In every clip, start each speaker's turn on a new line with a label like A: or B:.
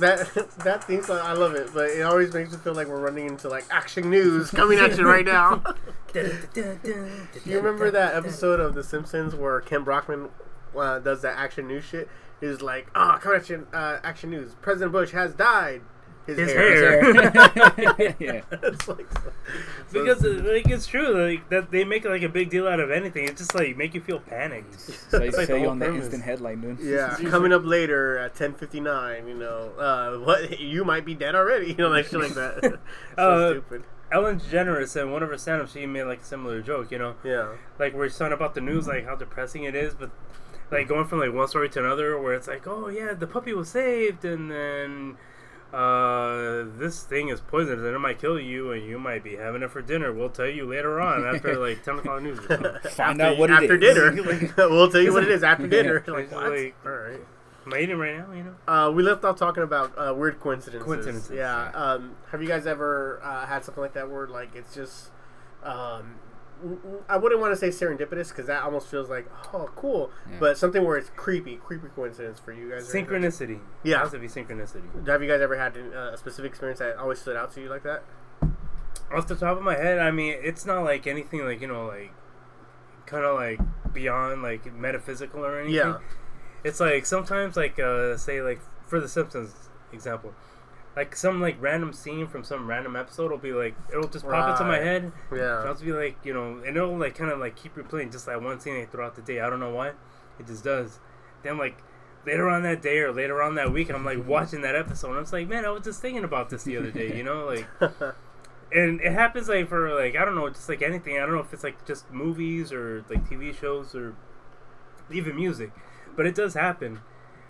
A: That that theme song, I love it, but it always makes me feel like we're running into like action news coming at you right now. Do you remember that episode of The Simpsons where Kent Brockman uh, does that action news shit? He's like, "Ah, oh, coming at you, uh, action news. President Bush has died." His,
B: His
A: hair.
C: yeah.
A: it's like, so-
B: Because like it's true, like that they make like a big deal out of anything. It just like make you feel panicked.
C: So they
B: It's like the
C: say
B: whole
C: on the instant headline, dude.
A: yeah, coming up later at ten fifty nine. You know, uh, what you might be dead already. You know, like shit like that. so
B: Uh,
A: stupid.
B: Ellen DeGeneres and one of her stand-ups, she made like a similar joke. You know,
A: Yeah.
B: like where she's talking about the news, like how depressing it is, but like going from like one story to another, where it's like, oh yeah, the puppy was saved, and then uh, this thing is poisonous and it might kill you, and you might be having it for dinner. We'll tell you later on after like ten o'clock news. Or something.
C: Find
A: after,
C: out what it
A: after
C: is.
A: dinner. we'll tell you what it is after dinner. like,
B: It's
A: what?
B: like-
A: All right.
B: I'm eating right now, you know.
A: Uh, we left off talking about uh, weird coincidences.
B: Coincidences,
A: Yeah. Um, have you guys ever uh, had something like that where like it's just, um, w- w- I wouldn't want to say serendipitous because that almost feels like oh cool,
C: Yeah.
A: but something where it's creepy, creepy coincidence for you guys.
B: Synchronicity.
A: Yeah.
B: It has to be synchronicity.
A: Have you guys ever had uh, a specific experience that always stood out to you like that?
B: Off the top of my head, I mean, it's not like anything like you know, like kind of like beyond like metaphysical or anything.
A: Yeah.
B: It's like sometimes, like uh, say, like for the Simpsons example, like some like random scene from some random episode will be like it'll just pop into my head.
A: Yeah.
B: It'll just be like you know, and it'll like kind of like keep replaying just like one scene throughout the day. I don't know why, it just does. Then like later on that day or later on that week, and I'm like watching that episode, and I was like, man, I was just thinking about this the other day. You know, like and it happens like for like I don't know, just like anything. I don't know if it's like just movies or like TV shows or even music, but it does happen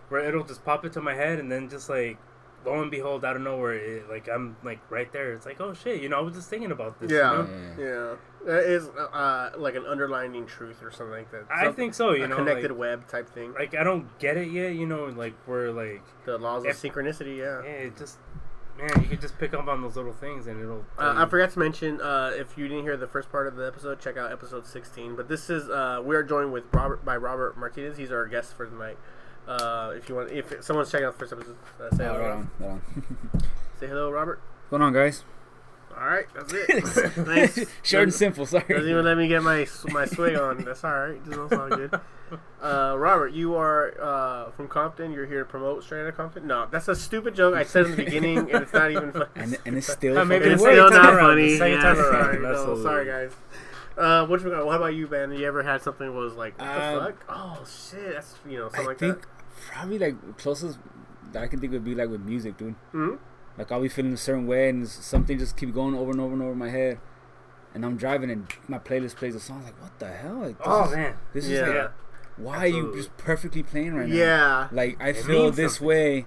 B: where it'll just pop into my head and then just like lo and behold, out of nowhere, it, like I'm like right there. It's like oh shit, you know, I was just thinking about this. you
A: yeah.
B: know?
A: Yeah. That is uh, like an underlining truth or something like that.
B: I think so. You
A: a
B: know,
A: connected
B: like,
A: web type thing.
B: like I don't get it yet. You know, like where like
A: The laws of synchronicity. Yeah.
B: yeah, it just man, you can just pick up on those little things and it'll.
A: Uh, I forgot to mention, uh, if you didn't hear the first part of the episode, check out episode 16. But this is, uh, we are joined with Robert by Robert Martinez. He's our guest for tonight. Uh, if you want, if someone's checking out the first episode, uh, say
C: Oh,
A: hello.
C: right on, right on.
A: Say hello, Robert.
C: What's going on, guys?
A: All right, that's it. nice.
C: Short and simple. Sorry.
A: Doesn't even let me get my my swig on. That's all right. Doesn't sound good. Uh, Robert, you are uh, from Compton. You're here to promote Straight Outta Compton. No, that's a stupid joke I said in the beginning, and it's not even funny.
C: and, and it's still.
B: Maybe
C: fucking
A: It's
B: the
C: works.
A: still not funny.
B: second
A: yeah,
B: time around,
A: sorry.
B: that's
A: No, sorry, guys. Uh, what, you, what about you, Ben? You ever had something that was like, what the
C: Um,
A: fuck? Oh shit, that's you know
C: I
A: something like
C: think probably like closest that I can think would be like with music, dude.
A: that. hmm
C: Like I'll be feeling a certain way, and something just keep going over and over and over in my head. And I'm driving, and my playlist plays a song. I'm like, what the hell? Like, this
B: Oh
C: is,
B: man,
C: this is
A: Yeah.
C: like, why are you just perfectly playing right now?
A: Yeah.
C: Like I
B: It
C: feel this
B: something.
C: way.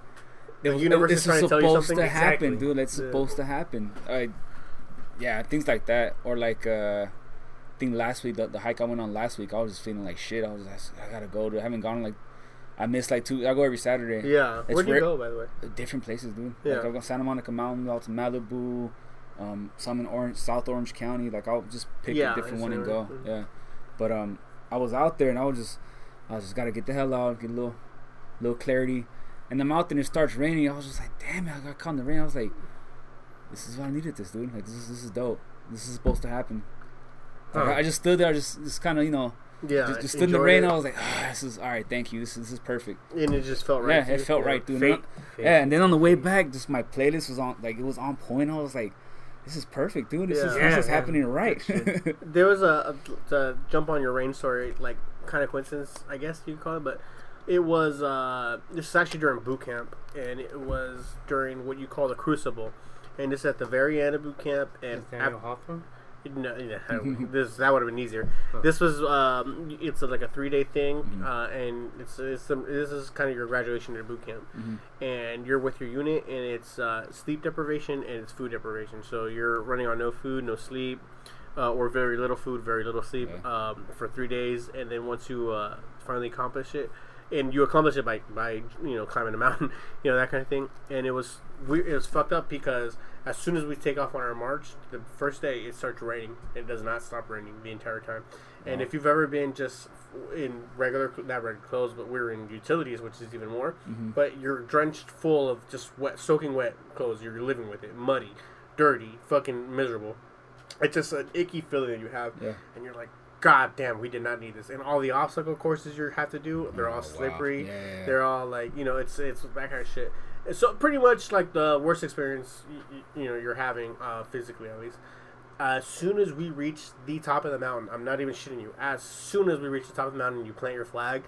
A: The
C: It was, this
A: is trying to
C: is supposed to happen,
B: Exactly.
C: dude. It's
A: Yeah.
C: supposed to happen. I, yeah, things like that, or like uh, I think last week the, the hike I went on last week, I was just feeling like shit. I was just, I gotta go. Dude. I haven't gone like I missed like two. I go every Saturday.
A: Yeah.
C: It's
A: Where'd you
C: rare-
A: go, by the way?
C: Different places, dude.
A: Yeah.
C: Like I've gone Santa Monica Mountain, out to Malibu, um, some in Orange, South Orange County. Like I'll just pick
A: Yeah,
C: a different one and
A: where-
C: go.
A: mhm.
C: Yeah, but um, I was out there and I was just, I was just gotta get the hell out, get a little, little clarity. And I'm out there and it starts raining. I was just like, damn it, I got caught in the rain. I was like, this is why I needed this, dude. Like this is this is dope. This is supposed to happen. Like, I just stood there, just just kind of you know,
A: Yeah.
C: just, just stood in the rain.
A: it,
C: I was like, ah, this is all right. Thank you. This is this is perfect.
A: and it just felt right.
C: yeah, it felt
A: Yeah.
C: right, dude.
B: fate.
C: And
B: fate.
C: yeah, and then on the way back, just my playlist was on, like it was on point. I was like, "This is perfect, dude. This is
A: Yeah.
C: this is
B: Yeah, yeah.
C: happening right."
A: There was a, a to jump on your rain story, like kind of coincidence, I guess you could call it, but it was uh, this is actually during boot camp, and it was during what you call the crucible, and this is at the very end of boot camp, and
B: Nathaniel
A: ap-
B: Hawthorne.
A: No, yeah, this that would have been easier.
B: Huh.
A: This was um, it's like a three day thing,
C: Mhm.
A: uh, and it's, it's some, this is kind of your graduation to boot camp,
C: Mhm.
A: and you're with your unit, and it's uh, sleep deprivation and it's food deprivation. So you're running on no food, no sleep, uh, or very little food, very little sleep
C: Okay.
A: um, for three days, and then once you uh, finally accomplish it, and you accomplish it by by you know climbing a mountain, you know that kind of thing. And it was we it was fucked up because as soon as we take off on our march, the first day it starts raining. It does not stop raining the entire time. And if you've ever been just in regular not regular clothes, but we're in utilities, which is even more.
C: Mhm.
A: But you're drenched full of just wet, soaking wet clothes. You're living with it, muddy, dirty, fucking miserable. It's just an icky feeling that you have
C: Yeah.
A: and you're like, God damn, we did not need this. And all the obstacle courses you have to do, they're
C: Oh,
A: all
C: wow.
A: slippery.
C: Yeah, yeah, yeah.
A: They're all like, you know, it's it's that kind of shit. So pretty much like the worst experience you, you know you're having uh, physically at least. As soon as we reach the top of the mountain, I'm not even shitting you. As soon as we reach the top of the mountain, you plant your flag,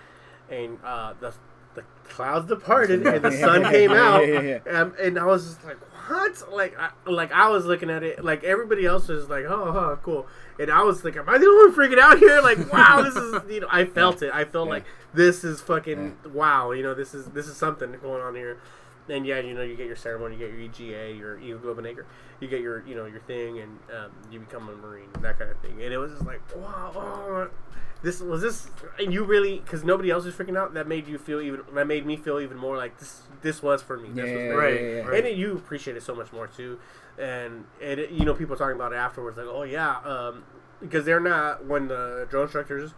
A: and uh, the the clouds departed and the sun came out,
C: yeah, yeah.
A: and, and I was just like, what? Like, I, like I was looking at it, like everybody else was like, oh, oh, cool, and I was like, am I the only one freaking out here? Like, wow, this is, you know, I felt it. I felt like this is fucking wow. You know, this is this is something going on here. And yeah, you know, you get your ceremony, you get your EGA, your eagle globe and anchor, you get your, you know, your thing, and um, you become a marine, that kind of thing. And it was just like, wow, oh, this was this, and you really, because nobody else was freaking out. That made you feel even. That made me feel even more like this. This was for me. This
C: Yeah,
A: was
B: Right,
C: yeah, yeah.
B: right.
A: And it, you appreciate it so much more too. And and it, you know, people talking about it afterwards, like, oh yeah, um, because they're not when the drill instructors.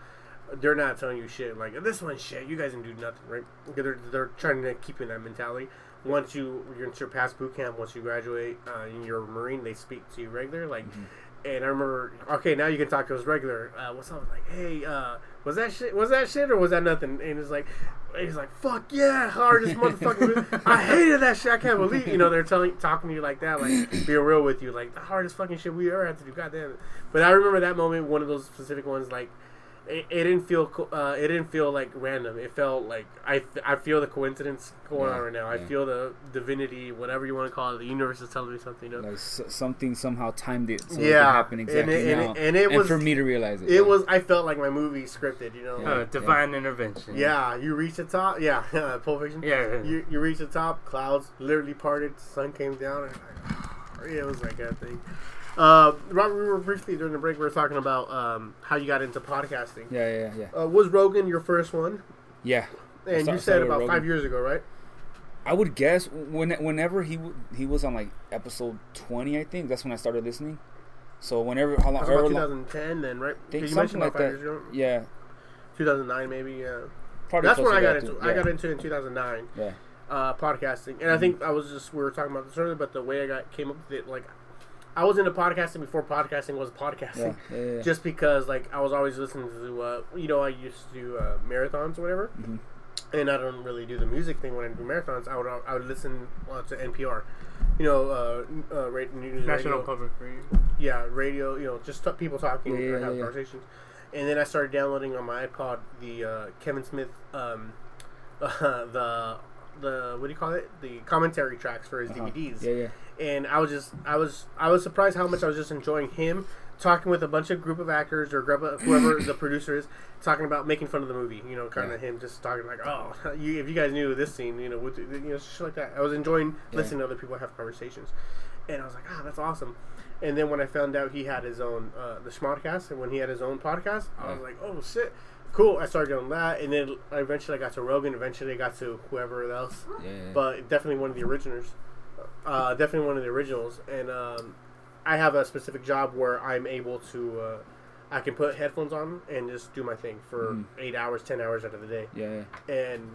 A: They're not telling you shit like this one shit. You guys can do nothing, right? Because they're, they're trying to keep you in that mentality. Once you you're past boot camp, once you graduate, uh, you're a marine, they speak to you regular. Like, and I remember, okay, now you can talk to us regular. Uh, what's up? Like, hey, uh, was that shit? Was that shit or was that nothing? And it's like, he's like, fuck yeah, hardest motherfucking. I hated that shit. I can't believe you know they're telling talking to you like that, like being real with you, like the hardest fucking shit we ever had to do. God damn it! But I remember that moment, one of those specific ones, like. It, it didn't feel uh, it didn't feel like random. It felt like I, I feel the coincidence going
C: Yeah,
A: on right now. I feel the divinity, whatever you want to call it. The universe is telling me something. You know?
C: Like s- something somehow timed it so it
A: Yeah,
C: could happen
A: and
C: exactly
A: it- and
C: now,
A: it- and it was-
C: for me to realize it.
A: It
C: yeah.
A: was. I felt like my movie scripted. You know.
C: Yeah.
B: Uh, divine intervention.
A: Yeah, you reach the top. Yeah, Pulp Fiction.
B: Yeah.
A: You, you reach the top. Clouds literally parted. Sun came down. And like, yeah, it was like that thing. Uh, Robert, we were briefly during the break. We were talking about um, how you got into podcasting.
C: Yeah, yeah, yeah.
A: Uh, was Rogan your first one?
C: Yeah.
A: And
C: sta-
A: you said about
C: Rogan.
A: five years ago, right?
C: I would guess when whenever he w- he was on like episode twenty, I think that's when I started listening. So whenever how long?
A: That's
C: however
A: about
C: long
A: 2010, then, right?
C: think something like that. Yeah,
A: 2009, maybe. Yeah.
C: probably.
A: That's when I got into.
C: too.
A: I got into it in 2009.
C: Yeah.
A: uh, podcasting, and I think I was just we were talking about this earlier, but the way I got came up with it, like I was into podcasting before podcasting was
C: Yeah,
A: podcasting,
C: yeah, yeah.
A: just because like I was always listening to, uh, you know, I used to do uh, marathons or whatever,
C: Mhm.
A: and I don't really do the music thing when I do marathons. I would I would listen uh, to NPR, you know, uh, uh, ra- news
B: National
A: radio.
B: Public Radio.
A: yeah, radio, you know, just t- people talking
C: Yeah, yeah,
A: or have
C: yeah, yeah.
A: conversations. And then I started downloading on my iPod the uh, Kevin Smith, um, the the what do you call it? The commentary tracks for his
C: Uh-huh.
A: DVDs.
C: Yeah, yeah.
A: And I was just, I was, I was surprised how much I was just enjoying him talking with a bunch of group of actors or group of, whoever the producer is, talking about making fun of the movie. You know, kind of him just talking like, oh, you, if you guys knew this scene, you know, you know, shit like that. I was enjoying
C: Yeah.
A: listening to other people have conversations, and I was like, ah, that's awesome. And then when I found out he had his own uh, the SModcast, and when he had his own podcast, I was like, oh shit, cool. I started doing that, and then eventually I got to Rogan. Eventually I got to whoever else,
C: Yeah,
A: but definitely one of the originals. Uh, definitely one of the originals, and um, I have a specific job where I'm able to. Uh, I can put headphones on and just do my thing for
C: Mhm.
A: eight hours, ten hours out of the day,
C: yeah.
A: and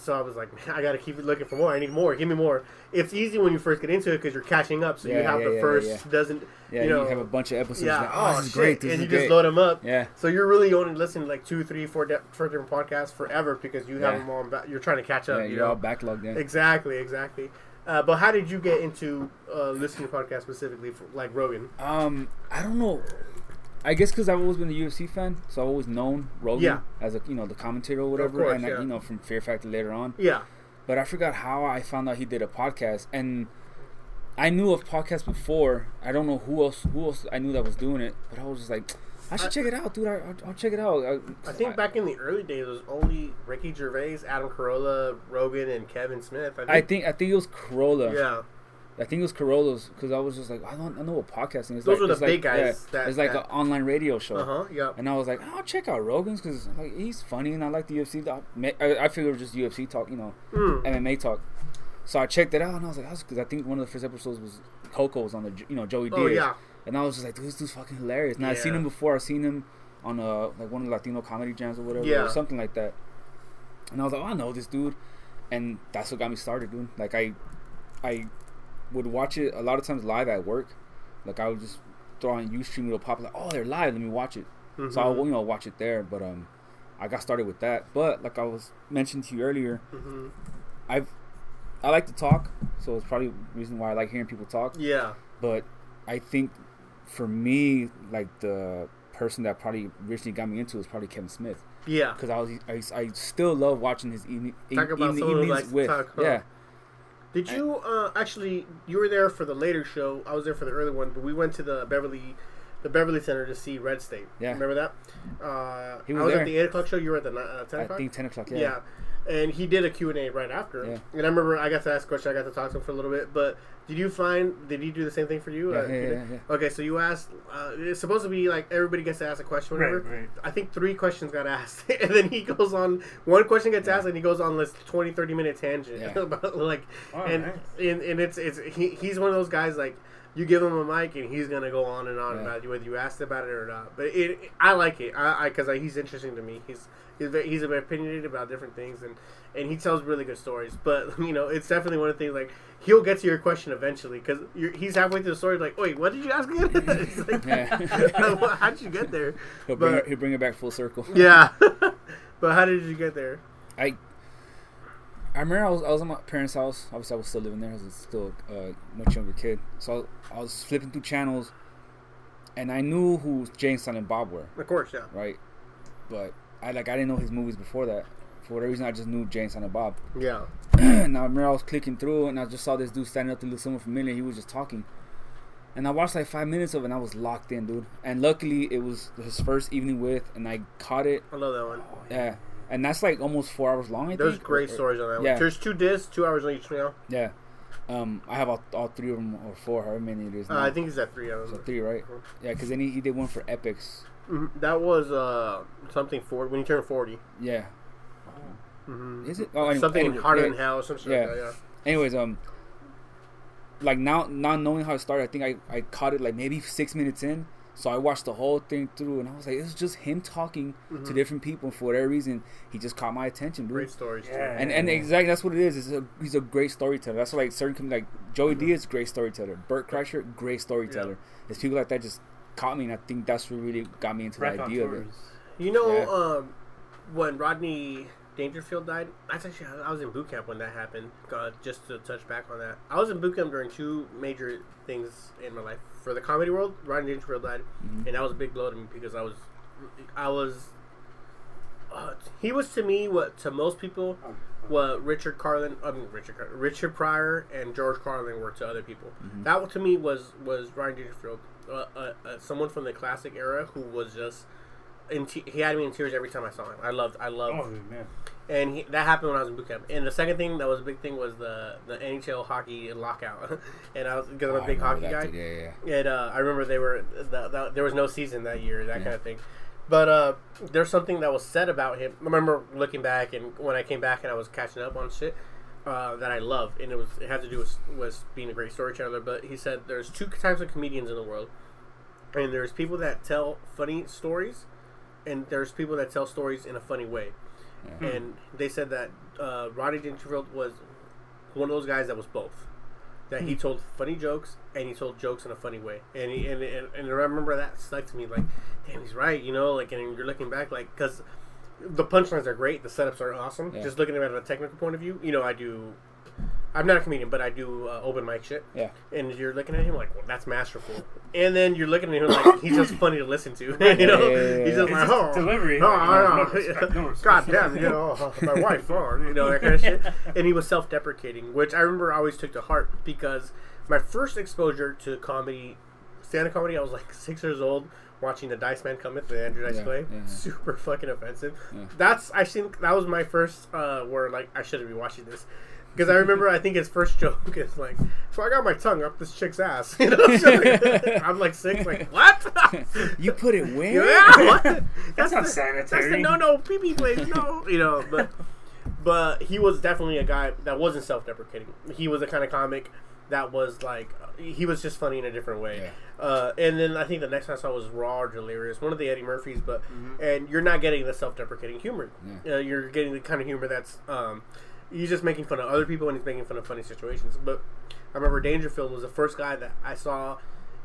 A: so I was like, man, I got to keep looking for more. I need more. Give me more. It's easy when you first get into it because you're catching up, so you have
C: yeah,
A: the
C: yeah,
A: first
C: yeah.
A: doesn't.
C: Yeah,
A: you
C: you,
A: know,
C: have a bunch of episodes.
A: yeah.
C: like,
A: oh,
C: this is
A: shit.
C: great. This
A: and
C: is
A: you
C: great.
A: just load them up.
C: Yeah,
A: So you're really only listening to like two, three, four, di- four different podcasts forever because you have
C: Yeah.
A: them all. Ba- you're trying to catch up.
C: yeah,
A: you
C: you're
A: know?
C: all backlogged in.
A: Exactly, exactly. Uh, but how did you get into uh, listening to podcasts specifically, for, like Rogan?
C: Um, I don't know. I guess because I've always been a UFC fan, so I've always known Rogan
A: Yeah.
C: as a you know the commentator or whatever,
A: course,
C: and I, you know from Fear Factor later on.
A: Yeah,
C: But I forgot how I found out he did a podcast, and I knew of podcasts before. I don't know who else who else I knew that was doing it, but I was just like, I should
A: I-
C: check it out, dude. I, I'll, I'll check it out. I,
A: I think back in the early days, it was only Ricky Gervais, Adam Carolla, Rogan, and Kevin Smith. I think.
C: I think I think it was Carolla.
A: yeah,
C: I think it was Carolla's because I was just like, I don't, I know what podcasting is.
A: Those
C: like,
A: were the big
C: like,
A: guys
C: Yeah,
A: that-
C: it's like an online radio show.
A: Uh huh. Yeah.
C: And I was like, I'll check out Rogan's because like he's funny and I like the UFC. Talk. I, I figured it was just UFC talk, you know,
A: Mm.
C: MMA talk. So I checked it out and I was like, because I think one of the first episodes was Coco was on the, you know, Joey Diaz.
A: Oh yeah.
C: And I was just like, dude, this dude's fucking hilarious. And I've seen him before. I've seen him on uh like one of the Latino comedy jams or whatever,
A: Yeah.
C: or something like that. And I was like, oh, I know this dude, and that's what got me started, dude. Like I, I would watch it a lot of times live at work. Like I would just throw on UStream, it'll pop like, oh, they're live. Let me watch it. So I'll
A: Mhm.
C: you know watch it there. But um, I got started with that. But like I was mentioned to you earlier,
A: Mhm.
C: I've I like to talk, so it's probably the reason why I like hearing people talk
A: Yeah.
C: but I think for me, like the person that probably originally got me into was probably Kevin Smith
A: Yeah.
C: because I was I, I still love watching his evening,
A: Talk about
C: evening evenings
A: likes to
C: with yeah
A: Did you uh, actually? You were there for the later show. I was there for the early one, but we went to the Beverly, the Beverly Center to see Red State.
C: Yeah.
A: Remember that? Uh,
C: He was
A: I was
C: there.
A: at the eight o'clock show. You were at the ni- uh, ten
C: I
A: o'clock.
C: think ten o'clock yeah,
A: yeah. And he did a Q and A right after.
C: Yeah.
A: And I remember I got to ask a question. I got to talk to him for a little bit. But did you find? Did he do the same thing for you?
C: Yeah,
A: Uh,
C: yeah, yeah, yeah.
A: Okay, so you asked. Uh, it's supposed to be like everybody gets to ask a question. Whatever.
B: Right, right.
A: I think three questions got asked, and then he goes on. One question gets asked, and he goes on this 20, 30 minute tangent
C: Yeah.
A: about like,
B: Oh,
A: and,
B: nice.
A: and and it's it's he, he's one of those guys like you give him a mic and he's gonna go on and on
C: Yeah.
A: about you whether you asked about it or not. But it, I like it, I because I, he's interesting to me. He's he's very, he's very opinionated about different things and and he tells really good stories. But you know, it's definitely one of the things like he'll get to your question eventually because he's halfway through the story like, wait, what did you ask again? Like, how did you get there?
C: he'll bring
A: But-
C: it, he'll bring it back full circle
A: Yeah. but how did you get there?
C: I I remember I was I was at my parents' house obviously I was still living there I was still a much younger kid so I was flipping through channels and I knew who Jay and Bob were
A: Of course, yeah.
C: right but I like I didn't know his movies before that for whatever reason I just knew Jay and Silent Bob
A: Yeah.
C: and I remember I was clicking through and I just saw this dude standing up to look someone familiar. He was just talking. And I watched like five minutes of it and I was locked in, dude. And luckily it was his first evening with and I caught it.
A: I love that one.
C: Yeah. And that's like almost four hours long, I
A: There's
C: think.
A: great
C: Or- or-
A: stories on that
C: yeah.
A: one. There's two discs, two hours on each now.
C: Yeah. Um, I have all, all three of them or four, however many it is.
A: Uh,
C: now.
A: I think he's at three of
C: so
A: them.
C: three, right? Yeah, because then he, he did one for Epix.
A: Mhm. That was uh, something for when you turn 40.
C: Yeah.
A: Mm-hmm.
C: Is it? Oh, anyway,
A: something
C: anyway,
A: harder
C: yeah.
A: than hell, some shit
C: Yeah.
A: like that,
C: Anyways, um, like now, not knowing how it started, I think I, I caught it like maybe six minutes in. So I watched the whole thing through, and I was like, it's just him talking to different people. For whatever reason, he just caught my attention,
A: yeah.
C: dude.
A: Great stories, too.
B: Yeah.
C: And and exactly that's what it is. It's a, he's a great storyteller. That's what, like certain com- like Joey Diaz, great storyteller. Bert Kreischer, great storyteller. It's people like that just caught me, and I think that's what really got me into the idea of it.
A: You know,
C: Yeah.
A: um, when Rodney Dangerfield died, that's actually I was in boot camp when that happened. Uh, just to touch back on that, I was in boot camp during two major things in my life. For the comedy world, Rodney Dangerfield died,
C: Mhm.
A: and that was a big blow to me because I was, I was. Uh, he was to me what to most people what Richard Carlin, I mean Richard Car- Richard Pryor and George Carlin were to other people.
C: Mhm.
A: That to me was was Rodney Dangerfield, uh, uh, uh, someone from the classic era who was just. In te- he had me in tears every time I saw him. I loved, I loved,
B: Oh man.
A: and he, that happened when I was in boot camp. And the second thing that was a big thing was the the NHL hockey lockout, and I was because I'm
C: Oh,
A: a
C: I
A: big hockey guy.
C: dude. Yeah, yeah.
A: And uh, I remember they were the, the, there was no season that year, that
C: Yeah.
A: kind of thing. But uh, there's something that was said about him. I remember looking back and when I came back and I was catching up on shit uh, that I love, and it was it had to do with was being a great storyteller. But he said there's two types of comedians in the world, and there's people that tell funny stories, and there's people that tell stories in a funny way.
C: Yeah.
A: And they said that uh, Rodney Dangerfield was one of those guys that was both. That he told funny jokes and he told jokes in a funny way, and he, and, and and I remember that stuck to me like, damn, he's right, you know, like, and you're looking back like, because the punchlines are great, the setups are awesome.
C: Yeah.
A: Just looking at it from a technical point of view, you know, I do. I'm not a comedian, but I do uh, open mic shit.
C: Yeah.
A: And you're looking at him like, well, that's masterful. And then you're looking at him like, he's just funny to listen to. you know,
C: Yeah, yeah,
A: he's just like,
B: It's
A: oh,
B: delivery.
A: oh,
B: No,
A: oh,
B: no
A: oh,
B: no.
A: God damn, you know, oh, my wife, oh, you know, that kind of shit. And he was self-deprecating, which I remember I always took to heart because my first exposure to comedy, stand-up comedy, I was like six years old, watching the Dice Man come with the Andrew Dice
C: Yeah,
A: Clay.
C: yeah, yeah.
A: Super fucking offensive. That's I think that was my first uh, where like I shouldn't be watching this. Because I remember, I think his first joke is like, "So I got my tongue up this chick's ass." You know, So, like, I'm like six, like what?
C: you put it where?
A: yeah, what?
B: That's not
A: the,
B: sanitary.
A: That's the no, no, pee pee place, no. You know, but but he was definitely a guy that wasn't self deprecating. He was the kind of comic that was like he was just funny in a different way.
C: Yeah.
A: Uh, and then I think the next one I saw was Raw or Delirious, one of the Eddie Murphys. But and you're not getting the self-deprecating humor.
C: Yeah.
A: Uh, you're getting the kind of humor that's um, he's just making fun of other people and he's making fun of funny situations. But I remember Dangerfield was the first guy that I saw.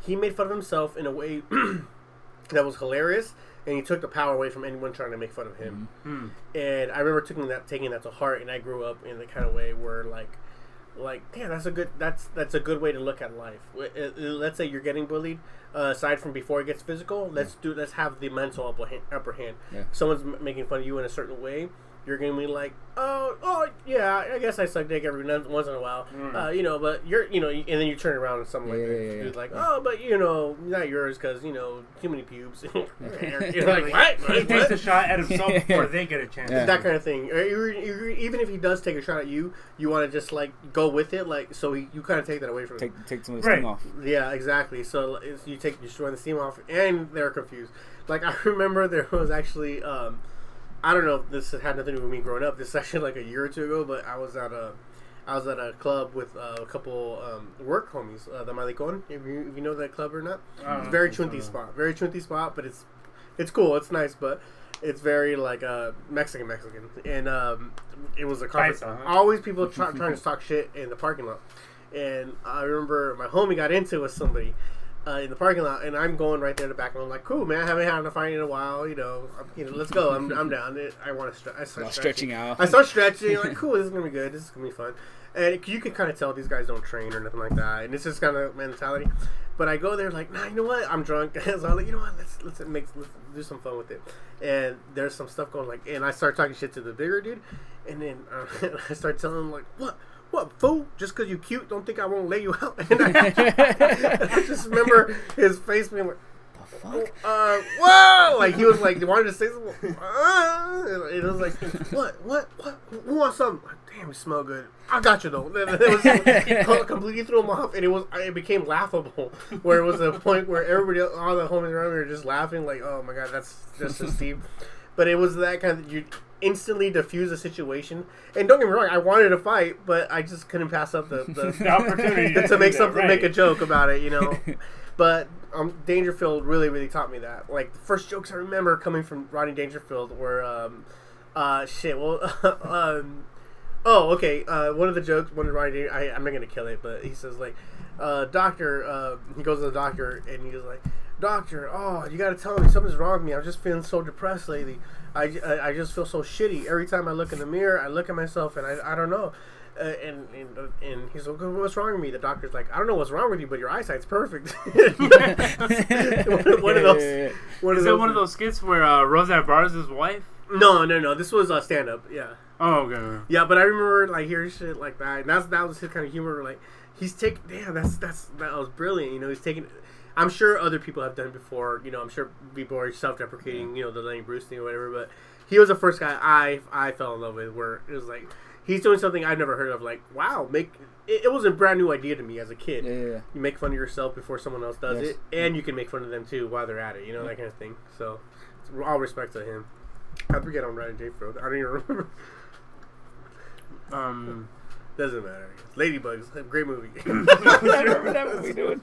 A: He made fun of himself in a way that was hilarious, and he took the power away from anyone trying to make fun of him.
B: Hmm.
A: And I remember taking that taking that to heart, and I grew up in the kind of way where like like damn that's a good that's that's a good way to look at life uh, uh, let's say you're getting bullied uh, aside from before it gets physical let's do let's have the mental upper hand, upper hand.
C: Yeah.
A: someone's m- making fun of you in a certain way you're gonna be like oh oh yeah i guess i suck dick every once in a while
B: Mm.
A: uh, you know but you're you know and then you turn around and something like
C: Yeah,
A: that
C: yeah, yeah,
A: Dude's
C: yeah.
A: like oh but you know not yours because you know too many pubes you're like what,
B: He
A: what?
B: takes a shot at himself before they get a chance.
C: Yeah.
A: that kind of thing. Or you- you- even if he does take a shot at you, you want to just like go with it, like so he, you kind of take that away from him.
C: Take take some of the
B: Right.
C: steam off.
A: Yeah, exactly. So you take you destroy the steam off, and they're confused. Like I remember there was actually, um, I don't know if this had nothing to do with me growing up. This is actually like a year or two ago, but I was at a, I was at a club with uh, a couple um, work homies, uh, the Malicon. If you, if you know that club or not, it's very
B: so,
A: chunty spot. Very chunty spot, but it's it's cool. It's nice, but it's very like uh, Mexican Mexican, and um, it was a conference.
B: Paisa, huh?
A: Always people try, trying to talk shit in the parking lot, and I remember my homie got into it with somebody. Uh, in the parking lot, and I'm going right there to the back, and I'm like, "Cool, man! I haven't had a fight in a while. You know, I'm, you know, let's go. I'm, I'm down. It, I want to stretch. I start
C: While stretching out.
A: I start stretching. Like, cool. This is gonna be good. This is gonna be fun. And you can kind of tell these guys don't train or nothing like that. And it's just kind of mentality. But I go there like, nah, you know what? I'm drunk. so I'm like, you know what? Let's let's make let's do some fun with it. And there's some stuff going like, and I start talking shit to the bigger dude, and then uh, I start telling him like, what? What fool? Just because you cute, don't think I won't lay you out. And I, I just remember his face being like,
C: the fuck?
A: uh, whoa! Like he was like, he wanted to say something. Uh, it was like, what, what, what? Who wants something? Damn, you smell good. I got you though. It was completely threw him off, and it was it became laughable. Where it was a point where everybody, all the homies around me, were just laughing, like, oh my god, that's just Steve. But it was that kind of you instantly diffuse a situation. And don't get me wrong, I wanted to fight, but I just couldn't pass up the, the,
B: The opportunity
A: to
B: do
A: make something,
B: right.
A: make a joke about it, you know. but um, Dangerfield really, really taught me that. Like the first jokes I remember coming from Rodney Dangerfield were, um, uh, shit. Well, um, oh, okay. Uh, one of the jokes, one of Rodney, I, I'm not gonna kill it, but he says like, uh, doctor. Uh, he goes to the doctor and he goes like, doctor, oh, you gotta tell me something's wrong with me. I'm just feeling so depressed lately. I, I, I just feel so shitty every time I look in the mirror. I look at myself and I, I don't know. Uh, and, and and he's like, "What's wrong with me?" The doctor's like, "I don't know what's wrong with you, but your eyesight's perfect." one, one of those. One
B: Is that one of those skits where uh, Rosa Barrs' his wife?
A: No, no, no. This was a stand up. Yeah,
B: Oh, okay.
A: yeah. But I remember like hearing shit like that. And that's that was his kind of humor. Like he's taking. Damn, that's that's that was brilliant. You know, he's taking. I'm sure other people have done it before. You know, I'm sure people are self-deprecating. You know, the Lenny Bruce thing or whatever. But he was the first guy I I fell in love with. Where it was like he's doing something I've never heard of. Like wow, make it, it was a brand new idea to me as a kid.
C: Yeah, yeah, yeah.
A: You make fun of yourself before someone else does
C: Yes.
A: it, and you can make fun of them too while they're at it. You know that kind of thing. So, all respect to him. I forget on Ryan J. Field. I don't even remember.
B: Um,
A: Doesn't matter. Ladybugs, great movie.
C: Remember that movie, dude?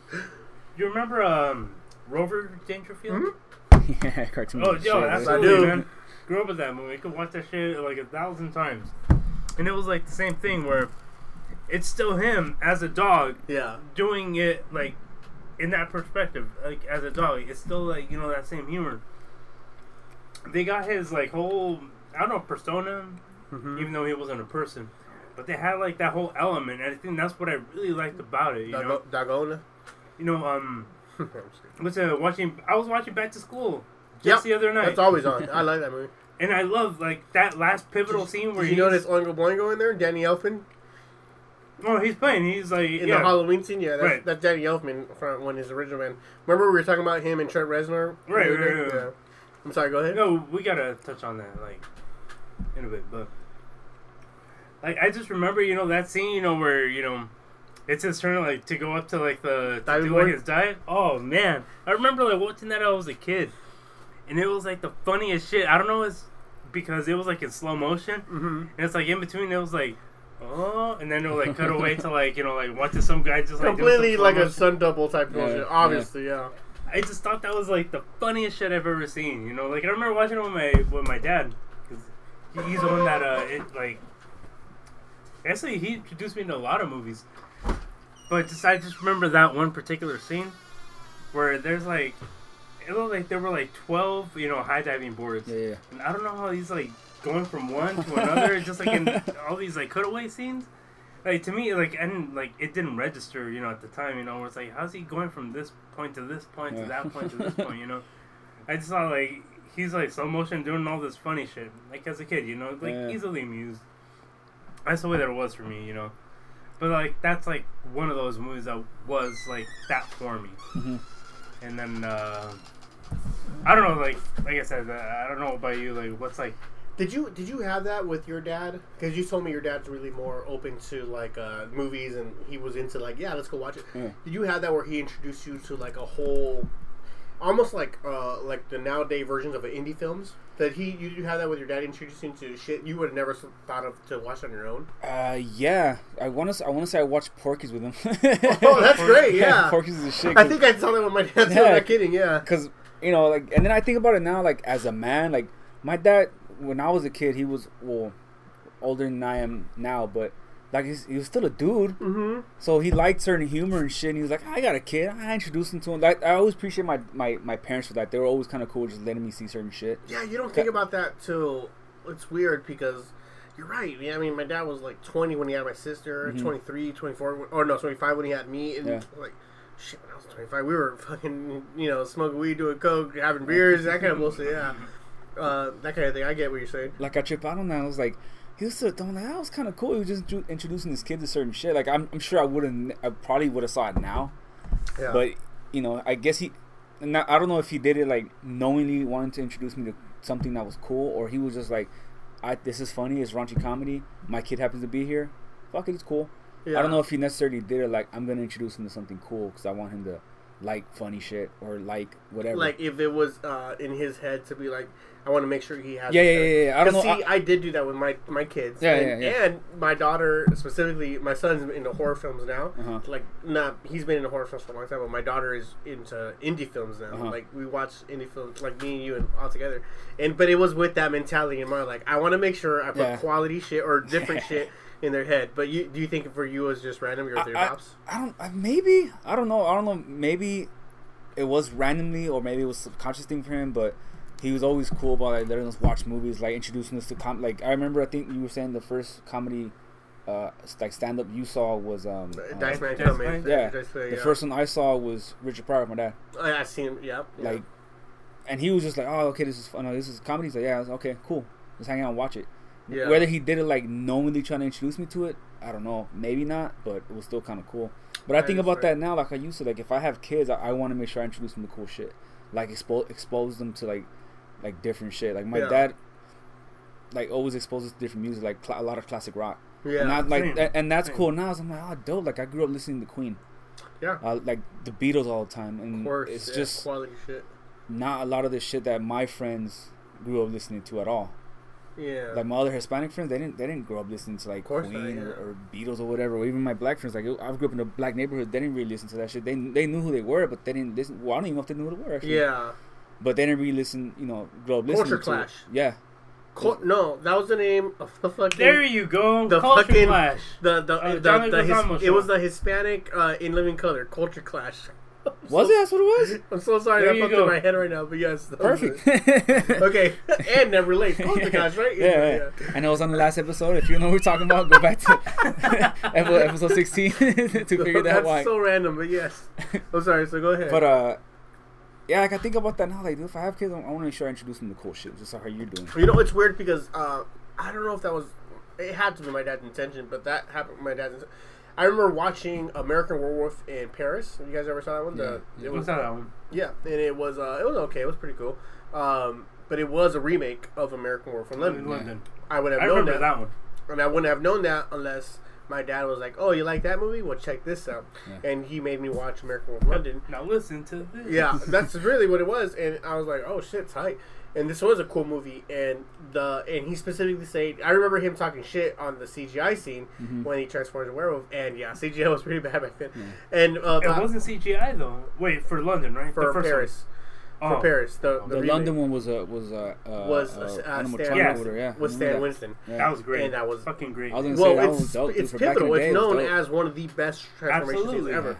B: You remember um, Rover Dangerfield?
A: Mhm.
C: yeah, cartoon.
B: Oh,
C: shit,
B: yo,
C: dude.
B: absolutely,
A: do.
B: man. Grew up with that movie. I could watch that shit like a thousand times. And it was like the same thing where it's still him as a dog
A: yeah,
B: doing it like in that perspective, like as a dog. It's still like, you know, that same humor. They got his like whole I don't know, persona,
A: Mhm.
B: even though he wasn't a person. But they had like that whole element, and I think that's what I really liked about it. You know,
A: Dago- Dagona.
B: You know, um,
A: I'm just kidding.
B: what's uh, watching? I was watching Back to School just
A: Yep,
B: the other night,
A: That's always on. I like that movie.
B: and I love like that last pivotal scene where
A: Did you notice Oingo Boingo in there? Danny Elfman
B: Oh, he's playing. He's like
A: in
B: yeah,
A: the Halloween scene. Yeah, that's,
B: Right.
A: that's Danny Elfman from when his original man. Remember we were talking about him and Trent Reznor.
B: Right, right, right, right.
A: Yeah. I'm sorry. Go ahead.
B: No, we gotta touch on that like in a bit, but like I just remember, you know, that scene, you know, where you know, it's his turn like to go up to like the to do like his dive. Oh man, I remember like watching that. I was a kid, and it was like the funniest shit. I don't know, it's because it was like in slow motion,
A: Mm-hmm.
B: and it's like in between. It was like. Oh, and then it'll like cut away to like you know like watching some guy just like
A: Completely like a stunt double type
C: Yeah,
A: motion.
C: yeah.
A: Obviously, yeah.
B: I just thought that was like the funniest shit I've ever seen. You know, like I remember watching it with my with my dad because he's the one that uh it like. Actually, he introduced me to a lot of movies, but just I just remember that one particular scene where there's like it looked like there were like twelve you know high diving boards,
C: Yeah, yeah.
B: and I don't know how he's like going from one to another, just like in all these like cutaway scenes. Like to me, like and like it didn't register, you know, at the time, you know, where it's like, how's he going from this point to this point to that point to this point, you know? I just saw like he's like slow motion doing all this funny shit, like as a kid, you know, like
C: Yeah.
B: easily amused. That's the way that it was for me, you know. But like that's like one of those movies that was like that for me.
C: Mhm.
B: And then uh I don't know, like like I said, uh, I don't know about you, like what's like
A: Did you did you have that with your dad? Because you told me your dad's really more open to like uh, movies, and he was into like, yeah, let's go watch it.
C: Yeah.
A: Did you have that where he introduced you to like a whole, almost like uh, like the nowadays versions of indie films? That he you, you have that with your dad introducing you to shit you would have never thought of to watch on your own.
C: Uh, yeah. I want to. I want to say I watched Porky's with him.
A: Oh, that's great! Yeah,
C: Porky's is a shit.
A: I think I saw that with my dad.
C: Yeah.
A: I'm not kidding. Yeah.
C: because you know, like, and then I think about it now, like as a man, like my dad when I was a kid, he was well older than I am now, but like he's, he was still a dude.
A: Mm-hmm.
C: So he liked certain humor and shit. And he was like, I got a kid. I introduced him to him. Like, I always appreciate my, my, my parents for that. They were always kind of cool, just letting me see certain shit.
A: Yeah, you don't think about that till it's weird because you're right. Yeah, I mean, my dad was like 20 when he had my sister,
C: Mhm.
A: 23, 24, when- or no, 25 when he had me, and
C: Yeah.
A: like, shit, when I was 25, we were fucking, you know, smoking weed, doing coke, having beers, that kind of bullshit. Yeah, uh, that kind of thing. I get what you're saying.
C: Like I trip out on that. I was like, he was so dumb. Like that was kind of cool. He was just intro- introducing his kid to certain shit. Like I'm, I'm sure I wouldn't. I probably would have saw it now.
A: Yeah,
C: But you know, I guess he. I I don't know if he did it like knowingly wanting to introduce me to something that was cool, or he was just like, "I this is funny. It's raunchy comedy. My kid happens to be here. Fuck it, it's cool."
A: yeah.
C: I don't know if he necessarily did it like I'm gonna introduce him to something cool because I want him to like funny shit or like whatever.
A: Like if it was uh, in his head to be like, I want to make sure he has.
C: yeah, yeah, yeah, yeah. I don't know.
A: See,
C: I-
A: I, did do that with my my kids.
C: Yeah,
A: and,
C: yeah, yeah.
A: And my daughter specifically, my son's into horror films now.
C: Uh-huh.
A: Like, not he's been into horror films for a long time, but my daughter is into indie films now.
C: Uh-huh.
A: Like, we watch indie films, like me and you, and all together. And but it was with that mentality in mind. Like, I want to make sure I put
C: Yeah.
A: quality shit or different shit in their head. But you, do you think for you it was just random? Your
C: I-
A: their
C: I-
A: pops?
C: I don't. I, maybe I don't know. I don't know. Maybe it was randomly, or maybe it was a subconscious thing for him. But he was always cool about like letting us watch movies, like introducing us to com. Like I remember, I think you were saying the first comedy, uh, like stand up you saw was um. uh,
A: Dice Man
B: Dice
A: coming.
B: Man?
C: yeah.
A: Dice Man,
C: the first one I saw was Richard Pryor, my dad.
A: I, I seen him. Yeah. yeah.
C: Like, and he was just like, "Oh, okay, this is fun. Oh, this is comedy." He's like, "Yeah, was, okay, cool. Let's hang out and watch it."
A: Yeah.
C: Whether he did it like knowingly trying to introduce me to it, I don't know. Maybe not, but it was still kind of cool. But I
A: That
C: think about
A: fair.
C: that now, like I used to. Like if I have kids, I, I want to make sure I introduce them to cool shit, like expose expose them to like like different shit. Like my
A: Yeah.
C: dad, like always exposes to different music, like cl- a lot of classic rock.
A: yeah.
C: and not like
B: Same.
C: and, and that's
B: Same.
C: cool now. So I'm like, oh, dope. Like I grew up listening to Queen,
A: yeah.
C: uh, like the Beatles all the time,
A: Of
C: and
A: course.
C: it's
A: yeah,
C: just
A: quality shit.
C: not a lot of the shit that my friends grew up listening to at all.
A: Yeah.
C: Like my other Hispanic friends, they didn't they didn't grow up listening to like Queen
A: not,
C: or,
A: yeah.
C: or Beatles or whatever. Or even my black friends, like I grew up in a black neighborhood, they didn't really listen to that shit. They they knew who they were, but they didn't listen. Well, I don't even know if they knew who they were actually.
A: yeah.
C: But they didn't really listen. You know, grow up listening to
A: Culture
C: to
A: Clash.
C: It. Yeah.
A: Col- no, that was the name of the fucking.
B: there you go,
A: The
B: culture
A: fucking-
B: clash.
A: the the,
B: Uh,
A: the,
B: John
A: the
B: Leguizamo
A: his, it was the Hispanic uh, in Living Color Culture Clash.
C: Was
A: so-
C: it? That's what it was.
A: I'm so sorry
B: There
A: that popped in my head right now, but yes,
C: Perfect.
A: Okay, and never late. Culture Clash, right?
C: Yeah, yeah. I know it was on the last episode. If you know what we're talking about, go back to episode episode 16 to figure that
A: That's
C: out.
A: so random, but yes. I'm sorry. So go ahead.
C: But uh, yeah, like I think about that now. Like, dude, if I have kids, I want to make sure I introduce them to cool shit, just like how you're doing.
A: You know, it's weird because uh, I don't know if that was. It had to be my dad's intention, but that happened with my dad's. Intention. I remember watching American Werewolf in Paris. You guys ever saw that one? The,
C: Yeah.
A: it
B: What's
A: was
B: that one?
A: yeah, and it was uh, it was okay. It was pretty cool. Um, but it was a remake of American Werewolf in
B: In
A: London.
B: London.
A: I would have
B: I
A: known that.
B: that one.
A: and I wouldn't have known that unless my dad was like, "Oh, you like that movie? Well, check this out,"
C: Yeah.
A: and he made me watch American Werewolf London.
B: Now listen to this.
A: Yeah, that's really what it was, and I was like, "Oh shit, tight." And this was a cool movie, and the and he specifically said, I remember him talking shit on the CGI scene
C: Mhm.
A: when he transforms a werewolf, and yeah, CGI was pretty bad back then.
C: Yeah.
A: And uh,
B: It wasn't CGI though. Wait for London, right?
A: for
B: the first
A: Paris,
B: One.
A: for
B: Oh.
A: Paris, the, the,
C: The London one was a was a uh,
A: was
C: uh,
A: uh, uh, Stan,
B: Yes.
C: over there, yeah.
A: with
C: I
A: Stan
C: remember
A: Winston,
C: that.
B: That was great.
A: and that was
B: fucking great.
C: I was gonna say
A: well,
C: that
A: it's
C: was dope,
A: it's
C: for
A: pivotal.
C: the day,
A: It's
C: it
A: known as one of the best transformation scenes
B: Absolutely.
A: ever.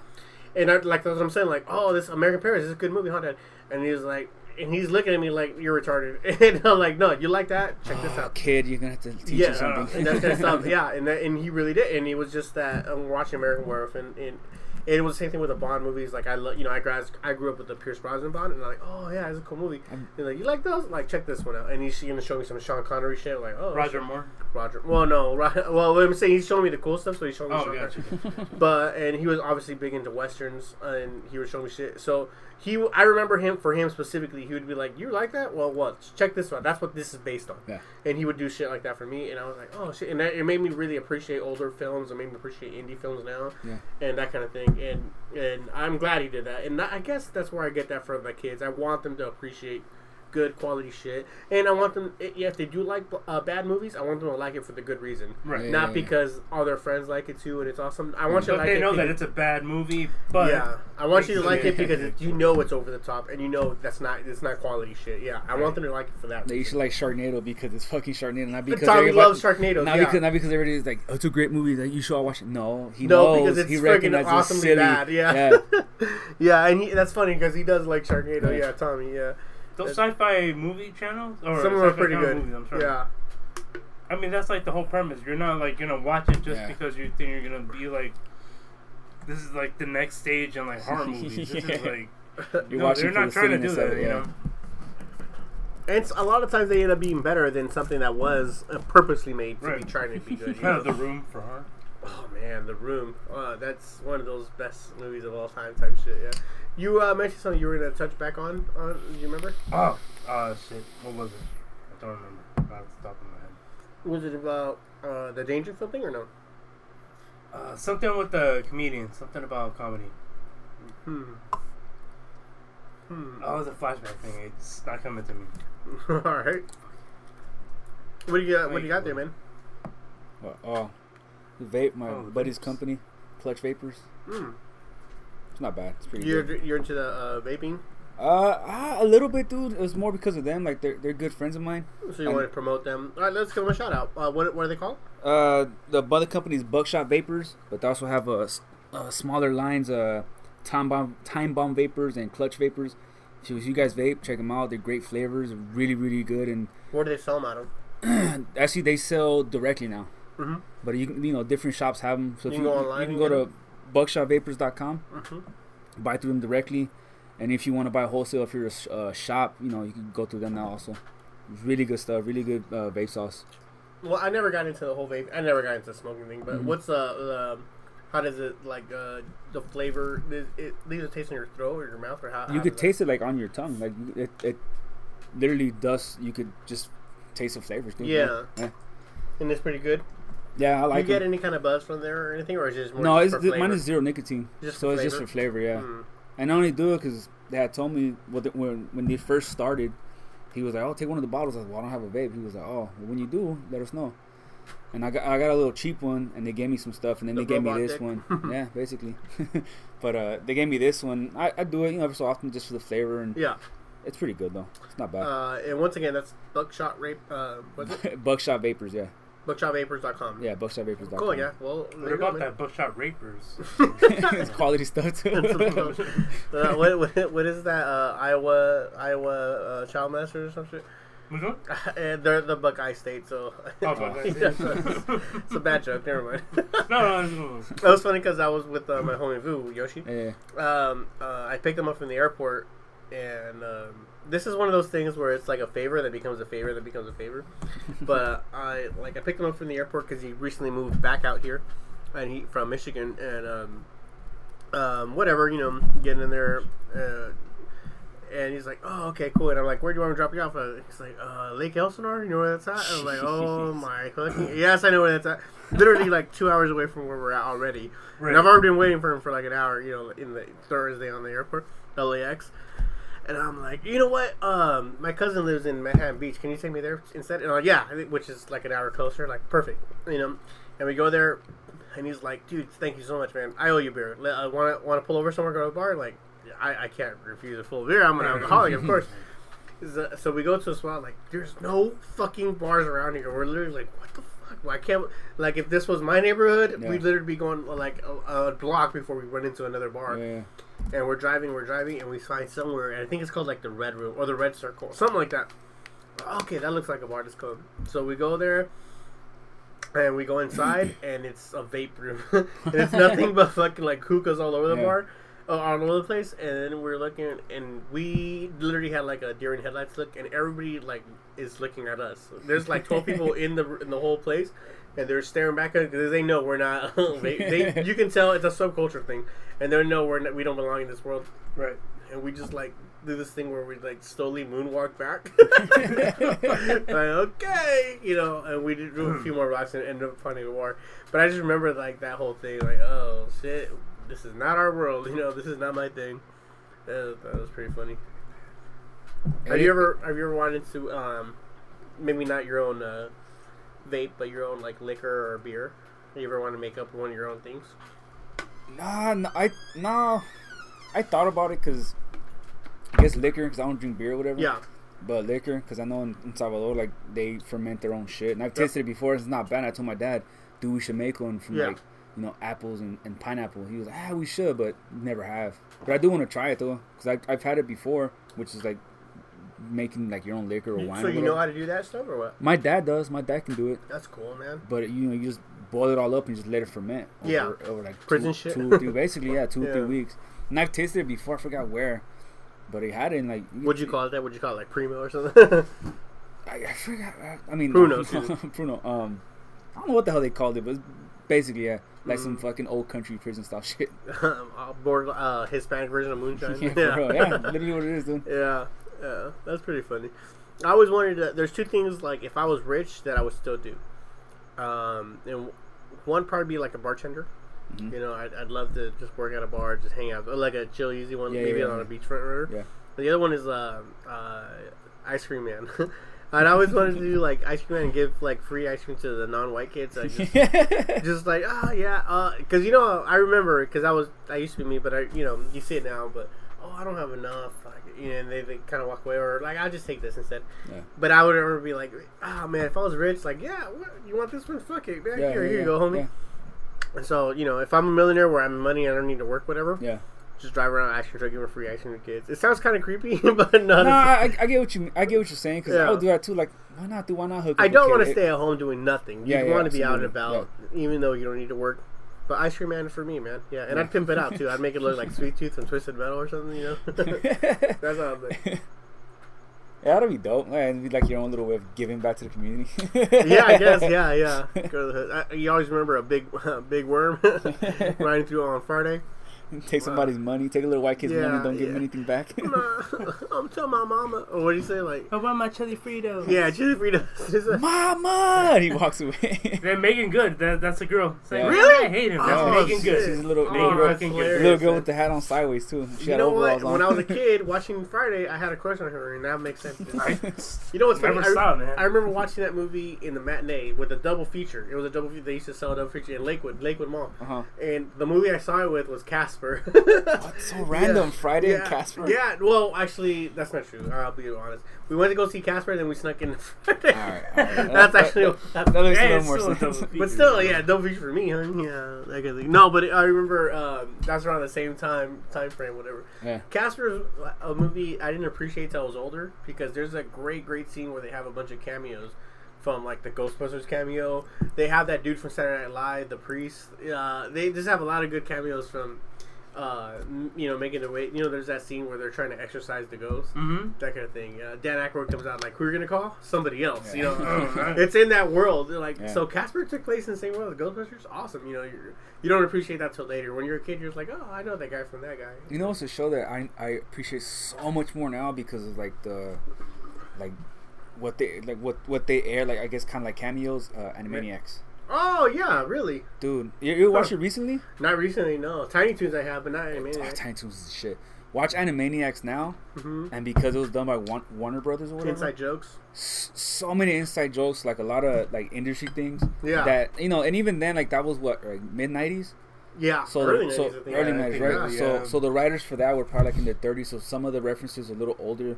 A: And I, like that's what I'm saying. Like, oh, this American Paris is a good movie, huh, Dad? And he was like, and he's looking at me like you're retarded. And I'm like, no, you like that? Check this
C: Oh,
A: out.
C: kid, you're gonna have to teach
A: Yeah,
C: you something.
A: and that kind of stuff. Yeah, and that, and he really did. And he was just that um, watching American Werewolf, and, and it was the same thing with the Bond movies. Like I, lo- you know, I grew, I grew up with the Pierce Brosnan Bond, and I'm like, oh yeah, it's a cool movie.
C: I'm-
A: like, you like those? Like check this one out. And he's gonna show me some Sean Connery shit. Like, oh,
B: Roger
A: shit.
B: Moore.
A: Roger. Well, no, Ro- well, what I'm saying he's showing me the cool stuff, so he's showing me.
B: Oh,
A: Sean
B: gotcha.
A: Connery. But and he was obviously big into westerns, and he was showing me shit. So he, I remember him for him specifically. He would be like, "You like that? Well, what? Check this one. That's what this is based on."
C: Yeah.
A: And he would do shit like that for me, and I was like, "Oh shit!" And that, it made me really appreciate older films. It made me appreciate indie films now,
C: Yeah.
A: and that kind of thing. And and I'm glad he did that. And I guess that's where I get that from my kids. I want them to appreciate good quality shit, and I want them. i- If they do like uh, bad movies, I want them to like it for the good reason.
B: Right.
C: Yeah.
A: Not because all their friends like it too, and it's awesome. I want you to
B: But
A: like
B: they
A: it.
B: know that it's a bad movie, but
A: yeah, I want you to like it because it, you know it's over the top, and you know that's not it's not quality shit. Yeah, I want them to like it for that.
C: That you should like Sharknado because it's fucking Sharknado, not because
A: Tommy
C: everybody-
A: loves Sharknado.
C: Not
A: yeah.
C: because not because everybody's like, oh, it's a great movie that you should all watch it. No, he
A: no,
C: knows
A: because it's
C: he
A: freaking
C: recognizes
A: awesomely
C: silly.
A: bad. Yeah, yeah, and he, that's funny because he does like Sharknado.
C: Right.
A: Yeah, Tommy. Yeah,
B: those sci-fi movie channels or
A: some of them are pretty good.
B: Movies, I'm sorry.
A: Yeah,
B: I mean that's like the whole premise. You're not like gonna watch it just
C: Yeah.
B: because you think you're gonna be like, this is like the next stage in like horror movies. This is like
C: You're
B: no,
C: watching
B: they're not
C: the
B: trying to do
C: silliness
B: that.
C: of it,
B: You know.
A: and it's, a lot of times they end up being better than something that was uh, purposely made to be trying to be good. you
B: Kind
A: know?
B: of the room for horror.
A: Oh man, The Room. Uh, that's one of those best movies of all time type shit. Yeah. You uh, mentioned something you were gonna touch back on. On do you remember?
B: Oh, uh, shit. What was it? I don't remember. Off the top of my head.
A: Was it about uh, the Dangerfield thing or no?
B: Uh, something with the comedian. Something about comedy.
A: Hmm. Hmm.
B: Oh, it was a flashback thing. It's not coming to me.
A: all right. What do you got? What do you got there, man?
C: Well, oh, the vape, my
B: Oh,
C: buddy's
B: vapes.
C: company, Clutch Vapors.
A: Hmm.
C: It's not bad. It's pretty
A: You're
C: good.
A: you're into the uh, vaping,
C: Uh, a little bit, dude. It was more because of them. Like they're they're good friends of mine.
A: so you want to promote them. All right, let's give them a shout out. Uh, what what are they called?
C: Uh, the mother company's Buckshot Vapors, but they also have s- uh smaller lines, uh, Time Bomb Time Bomb Vapors and Clutch Vapors. So if you guys vape, check them out. They're great flavors, really really good. And
A: Where do they sell them out of?
C: actually, they sell directly now.
A: Mm-hmm.
C: But you you know, different shops have them. So
A: You
C: if
A: can
C: you,
A: go
C: you
A: online
C: can go to buckshotVapors.com,
A: Mm-hmm.
C: buy through them directly. And if you want to buy wholesale, if you're a uh, shop, you know, you can go through them now also. Really good stuff, really good uh, vape sauce.
A: Well, I never got into the whole vape. I never got into the smoking thing. But
C: Mhm.
A: what's the, how does it like uh, the flavor? Does it leaves a taste in your throat or your mouth or how?
C: you
A: how
C: could taste it like on your tongue, like it, it literally does. You could just taste the flavors. dude.
A: Yeah.
C: yeah.
A: And it's pretty good.
C: Yeah, I like it.
A: Do you get
C: it.
A: any kind of buzz from there or anything, or is it just more
C: No, it's mine is zero nicotine,
A: Just
C: so it's just for flavor. Yeah,
A: Mm.
C: and I only do it because they had told me what the, when when they first started, he was like, "Oh, take one of the bottles." I was like, "Well, I don't have a vape." He was like, "Oh, well, when you do, let us know." And I got I got a little cheap one, and they gave me some stuff, and then
A: The
C: they gave me this
A: dick?
C: one. yeah, basically. but uh, they gave me this one. I, I do it, you know, every so often just for the flavor, and
A: Yeah.
C: it's pretty good though. It's not bad.
A: Uh, and once again, that's buckshot rape. Uh.
C: Buckshot Vapors, yeah,
A: BuckshotVapors.com.
C: yeah, buckshotVapors.com.
A: Cool. Yeah. Well,
B: What
A: there you
B: about
A: go,
B: that Buckshot Rapers?
C: it's quality stuff too.
A: uh, what, what, what is that? Uh, Iowa Iowa uh, Child Master or some shit?
B: Which one?
A: and they're the Buckeye State, so
B: Oh, Buckeye
A: Yeah,
B: State.
A: it's a bad joke. Never mind.
B: No, no, no.
A: That was funny because I was with uh, my homie Vu Yoshi.
C: yeah.
A: Um, uh, I picked him up from the airport, and um, this is one of those things where it's like a favor that becomes a favor that becomes a favor. but I like I picked him up from the airport because he recently moved back out here, and he from Michigan, and um, um, whatever you know, getting in there. Uh, And he's like, "Oh, okay, cool." And I'm like, "Where do you want me to drop you off?" at?" He's like, uh, "Lake Elsinore. You know where that's at?" And I'm like, "Oh my fucking yes, I know where that's at." Literally like two hours away from where we're at already.
B: Right.
A: And I've already been waiting for him for like an hour. You know, in the Thursday on the airport, LAX. And I'm like, you know what? Um, my cousin lives in Manhattan Beach. Can you take me there instead? And I'm like, yeah, which is like an hour closer. Like, perfect. You know. And we go there, and he's like, dude, thank you so much, man. I owe you a beer. I want to want to pull over somewhere, go to a bar. Like, I, I can't refuse a full beer. I'm an alcoholic, of course. So- we go to a spot like there's no fucking bars around here. We're literally like, what the fuck? Why can't like if this was my neighborhood,
C: Yeah.
A: we'd literally be going like a, a block before we run into another bar.
C: Yeah.
A: And we're driving, we're driving, and we find somewhere. And I think it's called like the Red Room or the Red Circle, something like that. Okay, that looks like a bar. Go. So we go there. And we go inside, and it's a vape room, and it's nothing but fucking like hookahs all over the
C: Yeah.
A: bar, uh, all over the place. And then we're looking, and we literally had like a deer in headlights look, and everybody like is looking at us. There's like twelve people in the in the whole place, and they're staring back at us because they know we're not. they, they, you can tell it's a subculture thing, and they know we're not, we don't belong in this world.
B: Right.
A: And we just like do this thing where we like slowly moonwalk back. like okay, you know, and we did do a few more rocks and ended up finding a war. But I just remember like that whole thing, like oh shit, this is not our world. You know, this is not my thing. That, that was pretty funny. Have you ever have you ever wanted to um maybe not your own uh, vape, but your own like liquor or beer? You ever want to make up one of your own things?
C: Nah, no, I no, I thought about it because I guess liquor because I don't drink beer or whatever.
A: Yeah,
C: But liquor because I know in, in Salvador like they ferment their own shit, and I've tasted it before. It's not bad. I told my dad, "Dude, we should make one from
A: Yeah.
C: like you know apples and, and pineapple." He was like, "Ah, we should, but never have." But I do want to try it though because I've had it before, which is like making like your own liquor or wine.
A: so
C: or
A: you know how to do that stuff or what?
C: My dad does. My dad can do it,
A: That's cool, man.
C: but you know you just boil it all up and just let it ferment. Over,
A: Yeah.
C: over like
A: Prison
C: two,
A: shit.
C: two, three, basically yeah, two
A: Yeah.
C: three weeks. And I've tasted it before. I forgot where, but he had it in like.
A: What'd you call it? That? What'd you call it? Like primo or something?
C: I, I forgot. I, I mean,
A: Pruno,
C: Pruno. Um, I don't know what the hell they called it, but basically yeah, like some
A: Mm.
C: fucking old country prison style shit.
A: border, uh, Hispanic version of moonshine.
C: yeah, real. yeah, literally what it is, dude.
A: yeah, yeah, that's pretty funny. I always wanted to. There's two things like if I was rich that I would still do. Um, and one probably be like a bartender.
C: Mhm.
A: You know, I'd, I'd love to just work at a bar, just hang out, like a chill, easy one,
C: Yeah,
A: maybe
C: yeah,
A: on
C: yeah.
A: a beachfront or.
C: Yeah.
A: The other one is uh, uh, ice cream man. I'd always wanted to do like ice cream man and give like free ice cream to the non-white kids. I just just like oh yeah because you know i remember because i was i used to be me but i you know you see it now but i don't have enough like you know and they, they kind of walk away or like i'll just take this instead
C: Yeah.
A: but i would ever be like oh man if i was rich like yeah what, you want this one fuck it man
C: Yeah,
A: here,
C: yeah,
A: here you go homie and so you know if i'm a millionaire where i'm money i don't need to work whatever
C: Yeah.
A: just drive around ice cream truck give them free ice cream to kids it sounds kind of creepy but not
C: No, I, I get what you I get what you're saying because
A: Yeah.
C: I would do that too. Like, why not do? Why not hook?
A: I don't want to stay at home doing nothing. You
C: Yeah,
A: want to be out and about, even though you don't need to work. But ice cream man for me, man. Yeah, and. I'd pimp it out too. I'd make it look like Sweet Tooth and Twisted Metal or something, you know. That's how I'm like.
C: yeah, that'd be dope. It'd be like your own little way of giving back to the community.
A: Yeah, I guess. Yeah, yeah. Go to the hood. I, you always remember a big, big worm riding through on Friday.
C: take somebody's money, take a little white kid's money, don't give him anything back.
A: Nah, I'm telling my mama. Or what do you say? Like,
B: How about my chili Fritos?
A: yeah, chili Fritos.
C: Mama! And he walks away.
B: They're Meagan Good. That, that's a girl. It's like,
C: Yeah.
A: Really?
B: I hate him. That's
A: Oh,
B: Meagan
A: shit.
B: Good.
C: She's a little,
A: Oh,
C: little,
B: Meagan
C: girl,
B: fucking. Good.
C: little girl with the hat on sideways too. She
A: You
C: had
A: know
C: overalls
A: what?
C: on.
A: When I was a kid watching Friday, I had a crush on her, and that makes sense.
B: I
A: You know what's funny? I,
B: saw it, man.
A: I remember watching that movie in the matinee with a double feature. It was a double feature. They used to sell a double feature in Lakewood, Lakewood Mall.
C: uh-huh.
A: And the movie I saw it with was Casper.
C: What? So random. Friday
A: yeah.
C: and Casper.
A: Yeah, well, actually, that's not true. I'll be honest. We went to go see Casper, and then we snuck in Friday.
C: Alright, alright.
A: that's
C: That-
A: actually.
C: That makes
B: Hey,
C: a little more sense.
A: but still, yeah, don't feature for me, huh? Yeah, that kind of thing. No, but I remember um, that's around the same time time frame, whatever.
C: Yeah.
A: Casper's a movie I didn't appreciate till I was older because there's a great, great scene where they have a bunch of cameos from like the Ghostbusters cameo. They have that dude from Saturday Night Live, the priest. Uh, they just have a lot of good cameos from uh, you know, making their way. You know, there's that scene where they're trying to exercise the ghost.
B: Mm-hmm.
A: That kind of thing. Uh, Dan Aykroyd comes out like, "Who are you gonna call? Somebody else." You know,
B: Oh,
A: it's in that world. They're Like,
C: Yeah.
A: so Casper took place in the same world as Ghostbusters. Awesome. You know, you're, you don't appreciate that till later. When you're a kid, you're just like, "Oh, I know that guy from that guy."
C: You know, it's a show that I I appreciate so much more now because of like the like what they like what what they air like I guess kind of like cameos. Uh, Animaniacs,
A: Oh yeah, really?
C: dude. You, you watched
A: Huh.
C: it recently?
A: Not recently, no. Tiny Toons I have, but not
C: Oh,
A: Animaniacs.
C: Tiny Toons is shit. Watch Animaniacs now,
A: hmm
C: and because it was done by Warner Brothers or whatever,
A: Inside jokes.
C: so many inside jokes, like a lot of like industry things.
A: Yeah.
C: That you know, and even then, like that was what like mid nineties.
A: Yeah.
C: So
A: early
C: the, so
A: 90s, I
C: early nineties, right?
B: early,
C: So so the writers for that were probably like in their thirties. So some of the references are a little older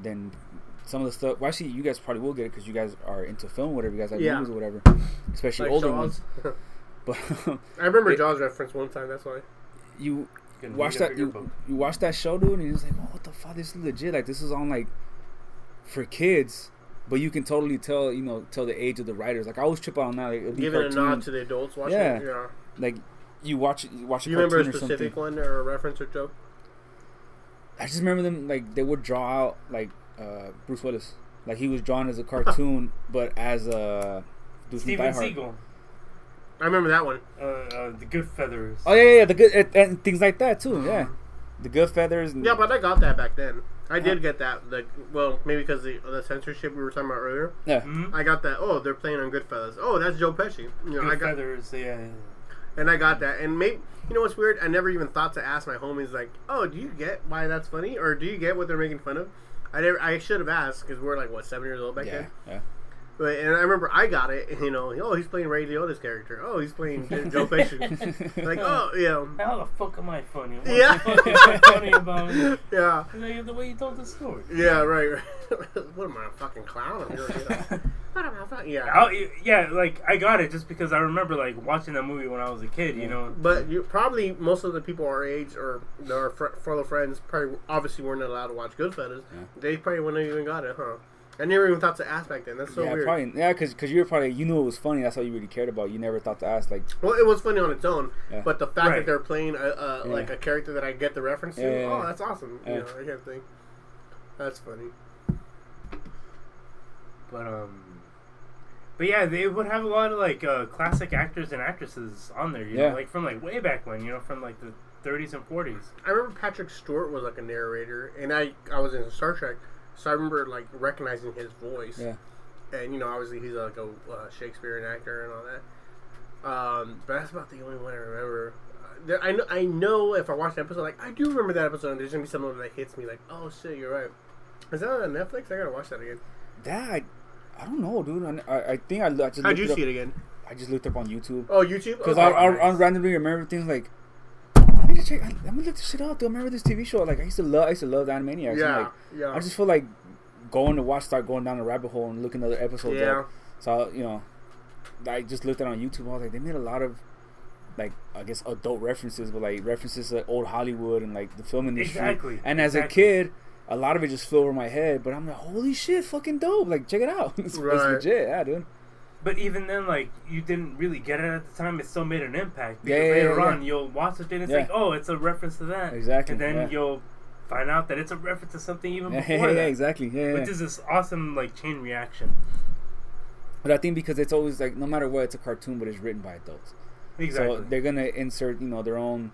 C: than some of the stuff. Well, actually, you guys probably will get it because you guys are into film, whatever. You guys like
A: Yeah.
C: movies or whatever, especially
A: Like
C: older
A: Jaws.
C: ones. But
A: I remember
C: It-
A: Jaws reference one time. That's why.
C: you
B: Can
C: watch that you,
B: book.
C: you watch that show, dude, and you're just like, oh, what the fuck? This is legit. Like this is on like for kids. But you can totally tell, you know, tell the age of the writers. Like I always trip out on that. Like, it'll be
A: Giving a nod to the adults watching.
C: Yeah.
A: it, Yeah.
C: like you watch you watch a
A: Do you remember a
C: cartoon or
A: specific
C: something.
A: one or a reference or joke?
C: I just remember them like they would draw out like uh, Bruce Willis, like he was drawn as a cartoon, but as a dude
B: Steven
C: Die Hard.
B: Seagal,
A: I remember that one.
B: uh, uh, the Goodfeathers.
C: Oh yeah, yeah, yeah, the good and, and things like that too. Yeah, the Goodfeathers. And,
A: Yeah, but I got that back then. I
C: Uh-huh.
A: did get that. Like, well, maybe because the the censorship we were talking about earlier.
C: yeah,
B: Mhm.
A: I got that. Oh, they're playing on Good Goodfellas. Oh, that's Joe Pesci. You know,
B: Good
A: I got
B: Feathers. Yeah.
A: and I got that. And maybe you know what's weird? I never even thought to ask my homies like, "Oh, do you get why that's funny, or do you get what they're making fun of?" I never. I should have asked because we are like what seven years old back
C: yeah,
A: then.
C: yeah.
A: But and I remember I got it. You know, oh, he's playing Ray Liotta's character. Oh, he's playing Joe Pesci. like, oh, yeah.
B: How the fuck am I funny? What's
A: Yeah.
B: funny about me?
A: yeah,
B: Like, the way you told the story.
A: yeah, right. right. what am I, a fucking clown? I'm just, you know, what am I, fuck- yeah.
B: I'll, yeah, like I got it just because I remember like watching that movie when I was a kid. You know.
A: But you probably most of the people our age or our fr- fellow friends probably obviously weren't allowed to watch Goodfellas.
C: Yeah.
A: They probably wouldn't have even got it, huh? I never even thought to ask back then. That's so
C: yeah,
A: weird.
C: probably. Yeah, because cause you were probably you knew it was funny. That's all you really cared about. You never thought to ask like,
A: Well, it was funny on its own,
C: Yeah.
A: but the fact that they're playing a, a,
C: Yeah.
A: like a character that I get the reference to,
C: Yeah, yeah,
A: oh,
C: yeah.
A: that's awesome.
C: Yeah.
A: You know, I can't think. That's funny.
B: But um, but yeah, they would have a lot of like uh, classic actors and actresses on there. You
C: Yeah.
B: know, like from like way back when. You know, from like the 30s and 40s.
A: I remember Patrick Stewart was like a narrator, and I I was in Star Trek, so I remember like recognizing his voice.
C: yeah,
A: and you know obviously he's like a uh, Shakespearean actor and all that. Um, but that's about the only one I remember. Uh, I know, I know if I watch the episode, like I do remember that episode. and There's gonna be something that hits me, like, oh shit, you're right. Is that on Netflix? I gotta watch that again.
C: that I, I don't know, dude. I, I, think I, I just
A: How'd
C: looked
A: you
C: it up,
A: see it again?
C: I just looked up on YouTube
A: Oh, YouTube.
C: because
A: oh,
C: I, I. I randomly remember things like. I need to check. I, I'm gonna look this shit up. Dude. I remember this TV show. Like I used to love. I used to love the Animaniacs.
A: yeah,
C: like,
A: yeah,
C: I just feel like going to watch, start going down the rabbit hole and looking at other episodes.
A: yeah.
C: Up. So you know, I just looked at it on YouTube. I was like, they made a lot of, like, I guess adult references, but like references to old Hollywood and like the film industry.
B: Exactly,
C: And as a kid, a lot of it just flew over my head. But I'm like, holy shit, fucking dope! Like, check it out. it's, it's
A: Right.
C: legit, yeah, dude.
B: But even then, like you didn't really get it at the time. It still made an impact because
C: Yeah, yeah,
B: later
C: yeah,
B: on you'll watch it and it's like, oh, it's a reference to that.
C: Exactly,
B: And then you'll find out that it's a reference to something even before
C: yeah,
B: that.
C: yeah, exactly. Yeah.
B: Which is this awesome like chain reaction.
C: But I think because it's always like, no matter what, it's a cartoon, but it's written by adults.
B: Exactly.
C: So they're gonna insert, you know, their own,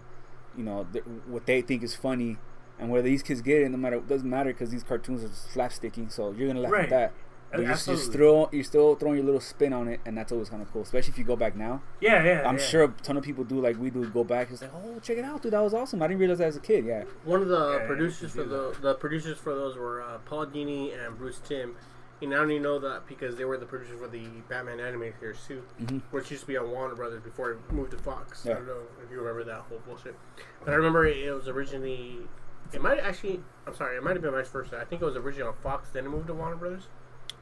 C: you know, th- what they think is funny, and whether these kids get it, no matter, it doesn't matter because these cartoons are slapsticky. So you're gonna laugh
B: Right.
C: at that. But you're, just, you're still you're still throwing your little spin on it, and that's always kind of cool. Especially if you go back now.
B: yeah, yeah.
C: I'm
B: yeah.
C: sure a ton of people do like we do. Go back, it's like, oh, check it out, dude, that was awesome. I didn't realize that as a kid. Yeah,
A: One of the
B: Yeah,
A: producers for
B: do
A: the the producers for those were uh, Paul Dini and Bruce Timm. And I only know that because they were the producers for the Batman animated series too,
C: Mhm.
A: which used to be on Warner Brothers before it moved to Fox. I don't know if you remember that whole bullshit, but I remember it, it was originally. It might actually. I'm sorry. It might have been vice versa. I think it was originally on Fox, then it moved to Warner Brothers.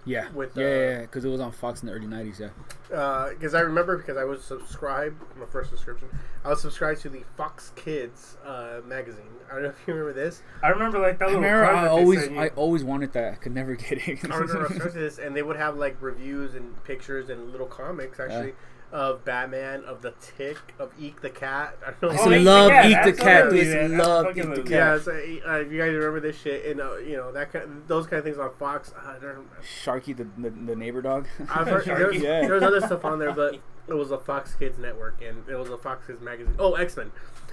C: Yeah,
A: With,
C: yeah,
A: uh,
C: yeah, because it was on Fox in the early '90s. Yeah,
A: Because I remember because I was subscribed. My first subscription. I was subscribed to the Fox Kids uh, magazine. I don't know if you remember this.
B: I remember like that
C: I
B: little.
C: remember
B: card
C: I
B: that they
C: always
B: sent you.
C: I always wanted that. I could never get it.
A: I remember I was to this, and they would have like reviews and pictures and little comics actually of Batman, of the Tick, of Eek the Cat. I don't
C: I
A: know.
B: Oh,
C: used
B: Eek the
C: love
B: Cat,
C: Eek the Cat.
B: absolutely,
C: Dude, I used
B: man.
C: to love Eek the Cat.
A: Yeah, so, uh, if you guys remember this shit, and uh, you know that kind, of, those kind of things on Fox. Uh,
C: Sharky, the, the the neighbor dog.
A: I've heard there was,
C: Yeah.
A: there was other stuff on there, but it was a Fox Kids network, and it was a Fox Kids magazine. Oh, X Men,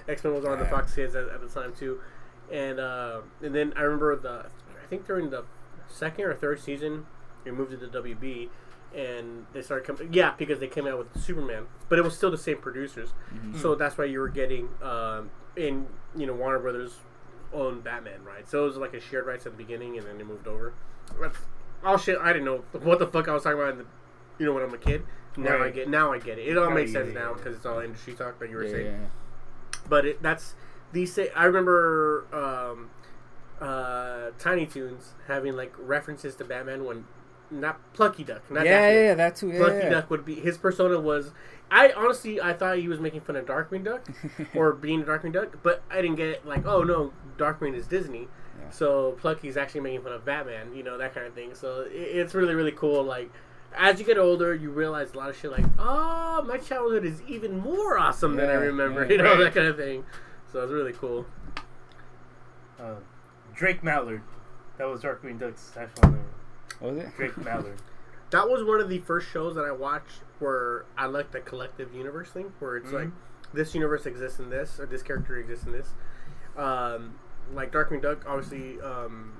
A: X Men was on the Fox Kids at, at the time too, and uh, and then I remember the, I think during the second or third season, it moved to the WB, and they started coming. Yeah, because they came out with Superman, but it was still the same producers,
C: Mhm.
A: so that's why you were getting, um, in you know Warner Brothers owned Batman, right? So it was like a shared rights at the beginning, and then they moved over. That's all shit. I didn't know what the fuck I was talking about. In the, you know, when I'm a kid. Now I
B: Right.
A: get. Now I get it. It all
B: Right,
A: makes
B: yeah,
A: sense
B: yeah,
A: now
B: yeah.
A: because it's all industry talk. that you were
C: Yeah,
A: saying,
C: yeah, yeah.
A: but it, that's these. I remember um, uh, Tiny Toons having like references to Batman when not Plucky Duck. Not
C: yeah,
A: Daffy
C: yeah,
A: Duck.
C: yeah, that too. Yeah,
A: Plucky
C: yeah.
A: Duck would be his persona was. I honestly I thought he was making fun of Darkwing Duck or being a Darkwing Duck, but I didn't get it. Like, oh no, Darkwing is Disney,
C: Yeah.
A: so Plucky's actually making fun of Batman. You know that kind of thing. So it, it's really really cool. Like as you get older, you realize a lot of shit. Like, oh, my childhood is even more awesome than I remember.
C: yeah.
A: You know
B: Right.
A: that kind of thing. So it's really cool.
B: Uh, Drake Mallard. That was Darkwing Duck's actual name.
C: What was it?
B: Drake Mallard.
A: That was one of the first shows that I watched where I liked the collective universe thing, where it's like
B: Mhm.
A: this universe exists in this, or this character exists in this. Um, like Darkwing Duck, obviously, um,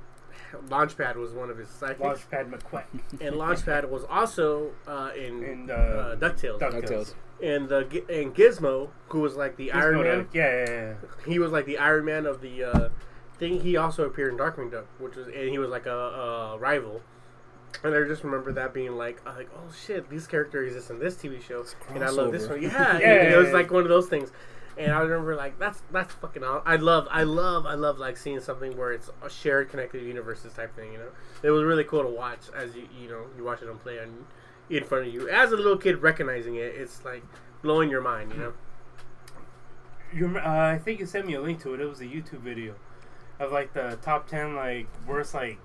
A: Launchpad was one of his sidekicks,
B: Launchpad McQuack.
A: and Launchpad was also uh, in
B: And
A: uh,
B: uh,
A: Ducktales.
B: DuckTales.
C: DuckTales.
A: and the and Gizmo, who was like the Iron Man.
B: Yeah, yeah, yeah.
A: He was like the Iron Man of the uh, thing. He also appeared in Darkwing Duck, which was and he was like a, a rival. And I just remember that being like, uh, like oh shit, these characters exist in this TV show, and I love this one. Yeah,
B: Yeah,
A: it was like one of those things. And I remember like that's that's fucking. Aw- I love, I love, I love like seeing something where it's a shared connected universes type thing. You know, it was really cool to watch as you you know you watch it on play on in front of you as a little kid recognizing it. It's like blowing your mind. You know.
B: You rem- uh, I think you sent me a link to it. It was a YouTube video of like the top ten like worst like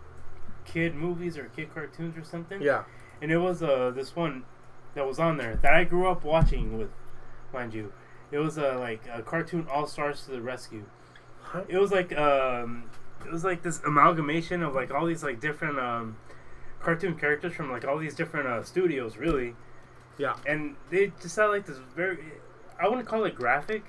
B: kid movies or kid cartoons or something.
A: Yeah.
B: And it was uh this one that was on there that I grew up watching with, mind you. It was uh, like a cartoon All Stars to the Rescue.
A: Huh?
B: It was like um it was like this amalgamation of like all these like different um cartoon characters from like all these different uh, studios really
A: Yeah.
B: and they just had like this very I wouldn't call it graphic,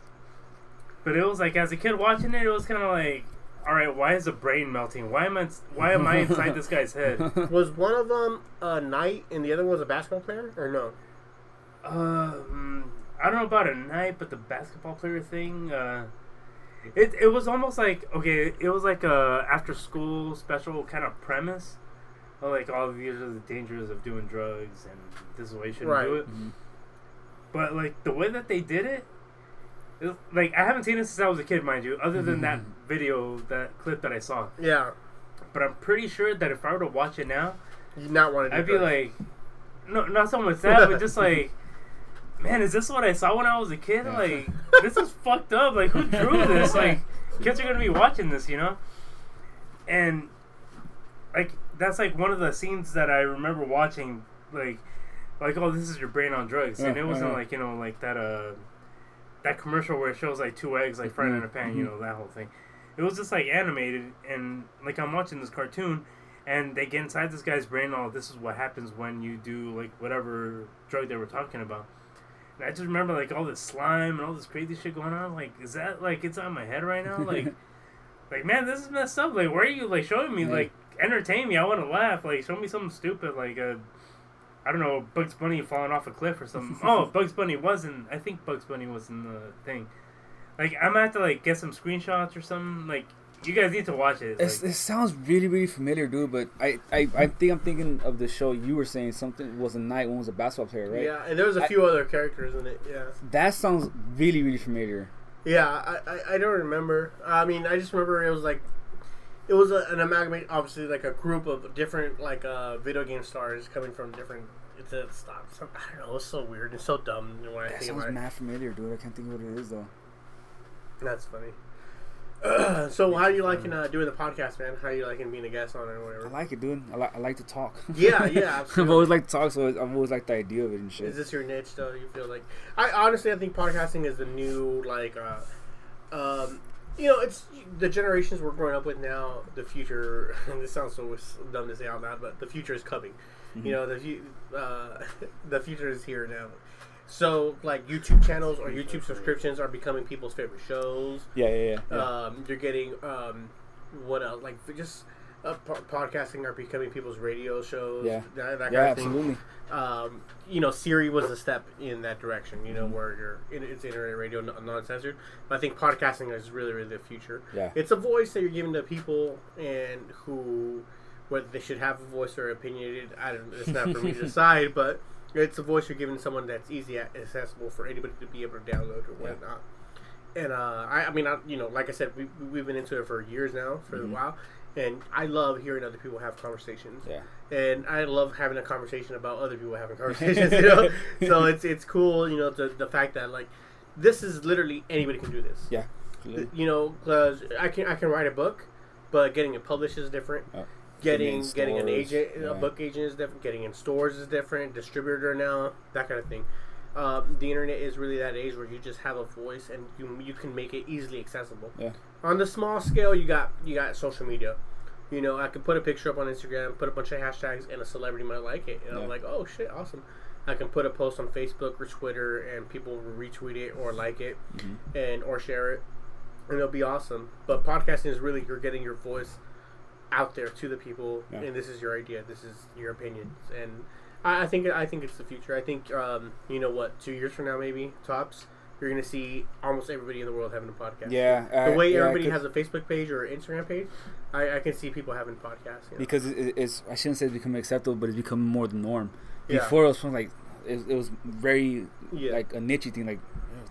B: but it was like as a kid watching it, it was kind of like, all right, why is a brain melting? Why am I why am I inside this guy's head?
A: Was one of them a knight and the other one was a basketball player, or no?
B: Um, I don't know about a knight, but the basketball player thing, uh, it it was almost like okay, it was like a after school special kind of premise. Of like all these are the dangers of doing drugs, and this is why you shouldn't
A: Right.
B: do it.
C: Mhm.
B: But like the way that they did it, it like I haven't seen it since I was a kid, mind you. Other than that video, that clip that I saw,
A: Yeah.
B: but I'm pretty sure that if I were to watch it now,
A: You not want to.
B: I'd be like, no, not so much that, but just like, man, is this what I saw when I was a kid?
C: Yeah.
B: Like, this is fucked up. Like, who drew this? Like, kids are gonna be watching this, you know? And like, that's like one of the scenes that I remember watching. Like, like, oh, this is your brain on drugs, and it wasn't
C: yeah.
B: like you know, like that uh, that commercial where it shows like two eggs like fried in a pan, you
C: mhm.
B: know, that whole thing. It was just like animated, and like I'm watching this cartoon, and they get inside this guy's brain. All this is what happens when you do like whatever drug they were talking about. And I just remember like all this slime and all this crazy shit going on. Like, is that like it's on my head right now? Like, like man, this is messed up. Like, where are you like showing me?
C: Yeah.
B: Like, entertain me. I want to laugh. Like, show me something stupid. Like, uh, I don't know, Bugs Bunny falling off a cliff or something. oh, Bugs Bunny wasn't. I think Bugs Bunny was in the thing. Like, I'm gonna have to like get some screenshots or something. Like, you guys need to watch it.
C: It's,
B: Like,
C: it sounds really, really familiar, dude. But I, I, I think I'm thinking of the show you were saying. Something was a knight, one was a basketball player, right?
A: Yeah, and there was a few other characters in it. Yeah.
C: That sounds really, really familiar.
A: Yeah, I, I, I don't remember. I mean, I just remember it was like, it was a, an amalgamate, obviously like a group of different like uh, video game stars coming from different. It's a stop. I don't know. It's so weird. It's so dumb when I
C: That
A: think
C: sounds
A: about
C: mad familiar, dude. I can't think of what it is though.
A: That's funny. so how are you liking uh, doing the podcast, man? How are you liking being a guest on it or whatever?
C: I like it, dude. I like I like to talk.
A: Yeah, yeah,
C: I've always liked to talk, so I've always liked the idea of it and shit.
A: Is this your niche though? You feel like I honestly I think podcasting is the new like uh um you know it's the generations we're growing up with now the future and this sounds so dumb to say out loud but the future is coming you know the uh, the future is here now so like YouTube channels or YouTube subscriptions are becoming people's favorite shows
C: yeah, yeah, yeah. yeah.
A: um, you're getting um, what else like just uh, po- podcasting are becoming people's radio shows
C: Yeah.
A: that, that kind
C: yeah, absolutely.
A: um, you know, Sirius was a step in that direction. You know, where you're in, it's internet radio, non censored. But I think podcasting is really, really the future.
C: Yeah.
A: It's a voice that you're giving to people, and who, whether they should have a voice or opinionated, I don't. It's not for me to decide, but it's a voice you're giving someone that's easy accessible for anybody to be able to download or
C: Yeah.
A: whatnot. And uh, I, I mean, I, you know, like I said, we we've been into it for years now, for
C: Mhm.
A: a while, and I love hearing other people have conversations
C: Yeah.
A: and I love having a conversation about other people having conversations. You know, so it's it's cool. You know, the the fact that like this is literally anybody can do this.
C: Yeah.
A: You know, because I can I can write a book, but getting it published is different.
C: Oh.
A: Getting
C: Getting
A: getting an agent,
C: yeah.
A: a book agent is different. Getting in stores is different. Distributor now, that kind of thing. Um, the internet is really that age where you just have a voice and you you can make it easily accessible.
C: Yeah.
A: On the small scale, you got you got social media. You know, I could put a picture up on Instagram, put a bunch of hashtags, and a celebrity might like it, and
C: Yeah.
A: I'm like, oh shit, awesome. I can put a post on Facebook or Twitter, and people will retweet it or like it,
C: Mhm.
A: and or share it, and it'll be awesome. But podcasting is really you're getting your voice out there to the people,
C: Yeah.
A: and this is your idea, this is your opinions, and I, I think I think it's the future. I think um, you know what, two years from now, maybe tops, you're gonna see almost everybody in the world having a podcast.
C: Yeah.
A: The
C: uh,
A: way
C: yeah,
A: everybody has a Facebook page or Instagram page, I, I can see people having podcasts. You know?
C: because it, it's I shouldn't say it's becoming acceptable, but it's becoming more the norm.
A: Yeah.
C: Before it was from like it, it was very
A: Yeah.
C: like a niche thing. Like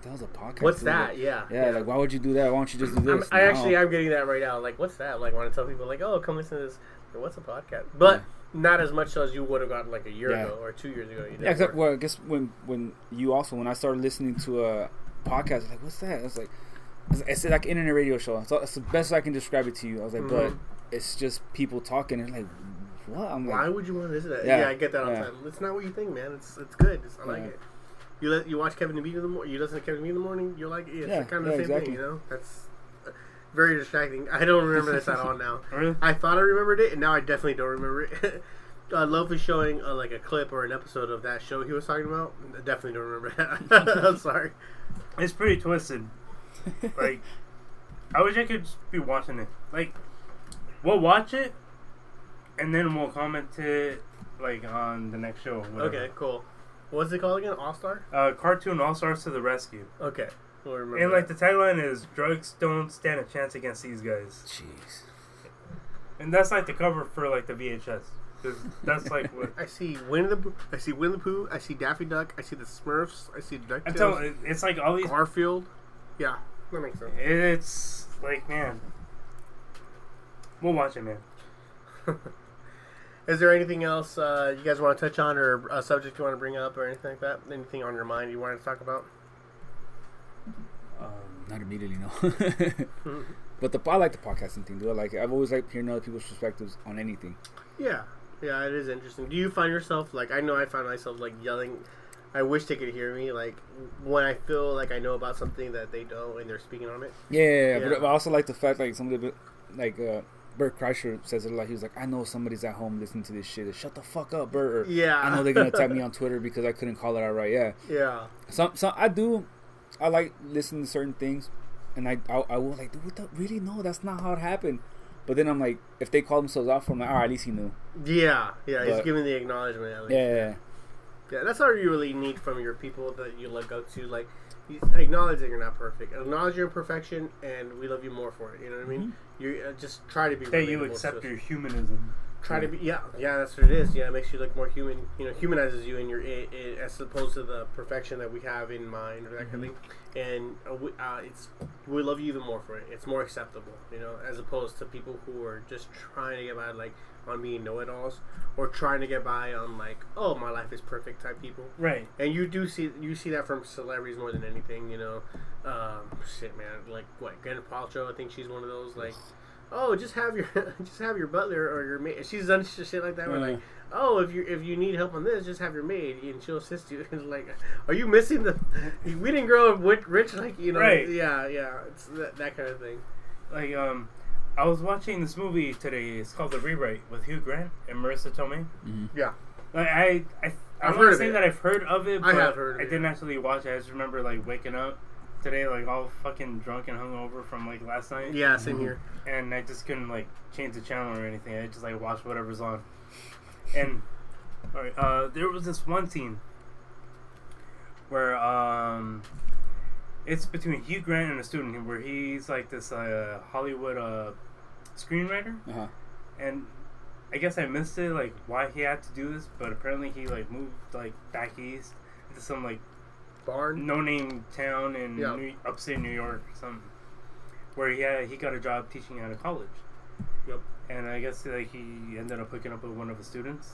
C: that was a podcast.
A: What's that? Yeah.
C: Yeah, like why would you do that? Why don't you just do
A: I'm,
C: this?
A: I
C: No.
A: actually I'm getting that right now. Like, what's that? Like, want to tell people like, oh, come listen to this. What's a podcast? But not as much as you would have gotten like a year
C: Yeah.
A: ago or two years ago. You know,
C: Yeah, except well, I guess when when you also when I started listening to a podcast, I was like, what's that? I was like, it's, like internet radio show. So it's the best I can describe it to you. I was like, but
A: Mhm.
C: it's just people talking and like, what? I'm like,
A: Why would you want to listen to that? Yeah,
C: Yeah,
A: I get that all the
C: yeah.
A: time. It's not what you think, man. It's it's good. It's, I like it. You let you watch Kevin and in the morning. You listen to Kevin and in the morning. You're like, yeah, it's
C: Yeah,
A: kind of the same
C: exactly.
A: thing. You know, that's very distracting. I don't remember this at all now.
B: Really?
A: I thought I remembered it, and now I definitely don't remember it. uh, Love is showing uh, like a clip or an episode of that show he was talking about. I definitely don't remember that. I'm sorry.
B: It's pretty twisted. Like, I wish I could just be watching it. Like, we'll watch it, and then we'll comment it, like, on the next show. whatever.
A: Okay, cool. What's it called again? All Star.
B: Uh, cartoon All Stars to the Rescue.
A: Okay, we'll remember.
B: And, like, the tagline is Drugs don't stand a chance against these guys.
C: jeez.
B: And that's, like, the cover for, like, the VHS. 'Cause that's, like, what.
A: I see Winnie the Pooh. I see Winnie the Pooh. I see Daffy Duck. I see the Smurfs. I see
B: I'm
A: DuckTales.
B: telling it's like all these.
A: Garfield. Yeah, that makes sense.
B: It's, like, man. We'll watch it, man.
A: Is there anything else uh, you guys want to touch on, or a subject you want to bring up, or anything like that? Anything on your mind you wanted to talk about?
B: Um,
C: Not immediately, no. but the I like the podcasting thing, dude. I like it. I've always liked hearing other people's perspectives on anything.
A: Yeah, yeah, it is interesting. Do you find yourself like I know I find myself like yelling? I wish they could hear me. Like when I feel like I know about something that they don't, and they're speaking on it.
C: Yeah, yeah, yeah. But I also like the fact like some of the like uh, Bert Kreischer says it a lot. he was like, I know somebody's at home listening to this shit. Shut the fuck up, Bert. Or,
A: Yeah,
C: I know they're gonna attack me on Twitter because I couldn't call it out right. Yeah.
A: yeah,
C: Some, some I do. I like listening to certain things, and I, I, I will like, dude, what the, really? No, that's not how it happened. But then I'm like, if they call themselves out for, I'm like, all right, at least he knew.
A: yeah, yeah. He's giving the acknowledgement. At least.
C: Yeah, yeah, yeah.
A: Yeah, that's all you really need from your people that you look up to. Like, you acknowledge that you're not perfect. Acknowledge your imperfection, and we love you more for it. You know what I mean? You uh, just try to be.
B: that you accept your humanism.
A: Try to be yeah yeah that's what it is. Yeah it makes you look more human you know humanizes you in your it, it, as opposed to the perfection that we have in mind or that kind of thing. And uh, we, uh, it's we love you even more for it. It's more acceptable you know as opposed to people who are just trying to get by like on being know-it-alls or trying to get by on like oh my life is perfect type people.
B: Right.
A: and you do see you see that from celebrities more than anything you know. Um, shit man like what Gwyneth Paltrow I think she's one of those like oh just have your just have your butler or your maid she's done sh- shit like that where like oh if you if you need help on this just have your maid and she'll assist you it's like are you missing the we didn't grow up rich like you know
B: Right.
A: yeah yeah it's that, that kind of thing
B: Like um, I was watching this movie today. It's called The Rewrite with Hugh Grant and Marisa Tomei.
A: yeah
B: Like I, I,
A: I've
B: I'm
A: heard
B: not
A: of
B: saying
A: it.
B: that I've heard of it,
A: I
B: but
A: have heard of
B: I
A: it.
B: didn't actually watch it. I just remember like waking up today, like all fucking drunk and hungover from like last night.
A: yeah same here
B: and I just couldn't like change the channel or anything. I just like watched whatever's on. And all right, uh, there was this one scene where um, it's between Hugh Grant and a student where he's like this uh, Hollywood uh, screenwriter,
C: Uh-huh.
B: and I guess I missed it like why he had to do this, but apparently he like moved like back east into some like
A: barn
B: no name town in
A: Yeah.
B: New, upstate New York or something, where he had, he got a job teaching at a college.
A: Yep.
B: And I guess like he ended up hooking up with one of the students,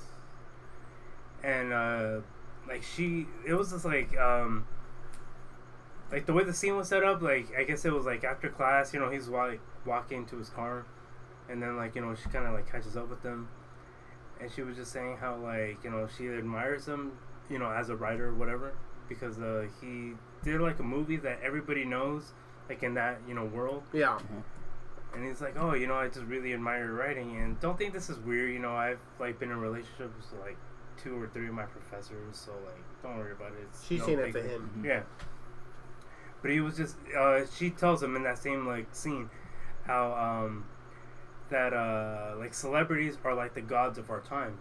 B: and uh, like she, it was just like um, like the way the scene was set up. Like I guess it was like after class, you know, he's like walking to his car, and then like you know she kind of like catches up with them, and she was just saying how like you know she admires him, you know, as a writer or whatever because uh, he did like a movie that everybody knows, like in that you know world.
A: yeah
B: And he's like, oh, you know, I just really admire your writing, and don't think this is weird. You know, I've like been in relationships with like two or three of my professors, so like, don't worry about it. It's
A: she's
B: no
A: saying that to
B: deal."
A: him.
B: Yeah. But he was just. Uh, she tells him in that same like scene how um, that uh, like celebrities are like the gods of our time.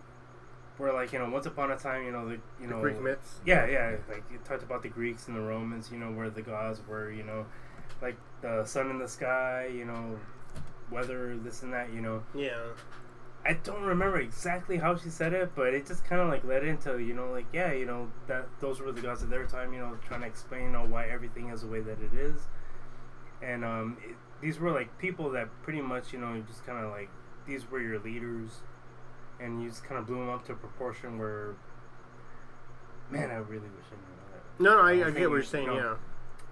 B: Where like you know, once upon a time, you know, the you
A: the
B: know
A: Greek myths
B: yeah, yeah. Like you talked about the Greeks and the Romans, you know, where the gods were, you know, like the sun in the sky, you know, weather, this and that, you know.
A: yeah
B: I don't remember exactly how she said it, but it just kind of like led into, you know, like yeah, you know, that those were the gods of their time, you know, trying to explain, you know, why everything is the way that it is. And um, it, these were like people that pretty much, you know, just kind of like these were your leaders, and you just kind of blew them up to a proportion where, man, I really wish I knew that.
A: no no I, I
B: think
A: get what you're
B: you
A: saying
B: know,
A: yeah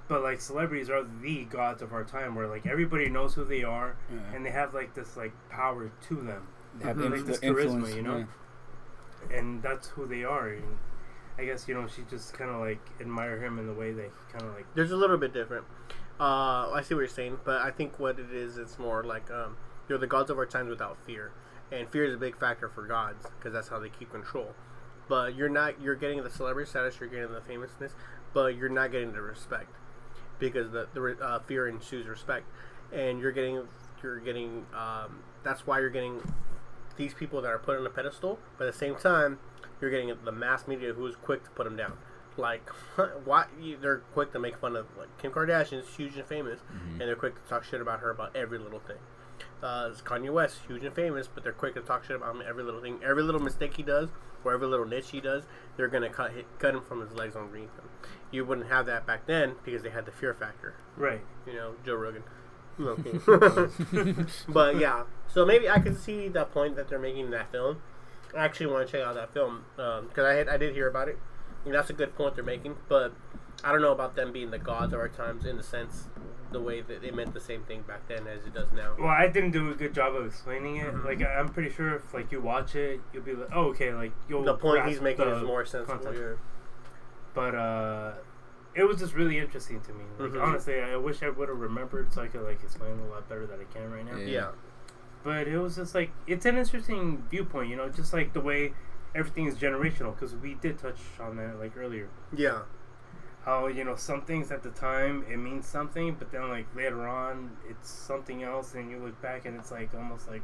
B: But like celebrities are the gods of our time, where like everybody knows who they are,
C: Yeah.
B: and they have like this like power to them,
C: They have
A: Mhm.
B: Like this
C: the
B: charisma,
C: influence,
B: you know?
C: yeah.
B: and that's who they are. And I guess you know she just kind of like admire him in the way that he kind of like
A: There's a little bit different. Uh, I see what you're saying, but I think what it is, it's more like um, you're the gods of our times without fear, and fear is a big factor for gods because that's how they keep control. But you're not. You're getting the celebrity status. You're getting the famousness, but you're not getting the respect because the the uh, fear ensues respect, and you're getting you're getting. Um, that's why you're getting these people that are put on a pedestal, but at the same time, you're getting the mass media who is quick to put them down. Like, why they're quick to make fun of like Kim Kardashian is huge and famous, and they're quick to talk shit about her about every little thing. Uh, it's Kanye West, huge and famous, but they're quick to talk shit about him every little thing, every little mistake he does, or every little niche he does. They're gonna cut hit, cut him from his legs underneath him. You wouldn't have that back then because they had the fear factor
B: right.
A: you know, Joe Rogan. No, but yeah, so maybe I can see the point that they're making in that film. I actually want to check out that film because I had, I did hear about it. And that's a good point they're making, but I don't know about them being the gods of our times in the sense the way that they meant the same thing back then as it does now.
B: Well, I didn't do a good job of explaining it.
A: Mhm.
B: Like I- I'm pretty sure if like you watch it, you'll be like, oh okay, like you'll.
A: The point he's making is more sensible. Yeah.
B: But uh, it was just really interesting to me. Like
A: Mhm.
B: honestly, I wish I would have remembered so I could like explain a lot better than I can right now.
C: Yeah.
A: yeah,
B: But it was just like it's an interesting viewpoint, you know, just like the way everything is generational because we did touch on that like earlier.
A: yeah,
B: How you know some things at the time it means something, but then like later on it's something else, and you look back and it's like almost like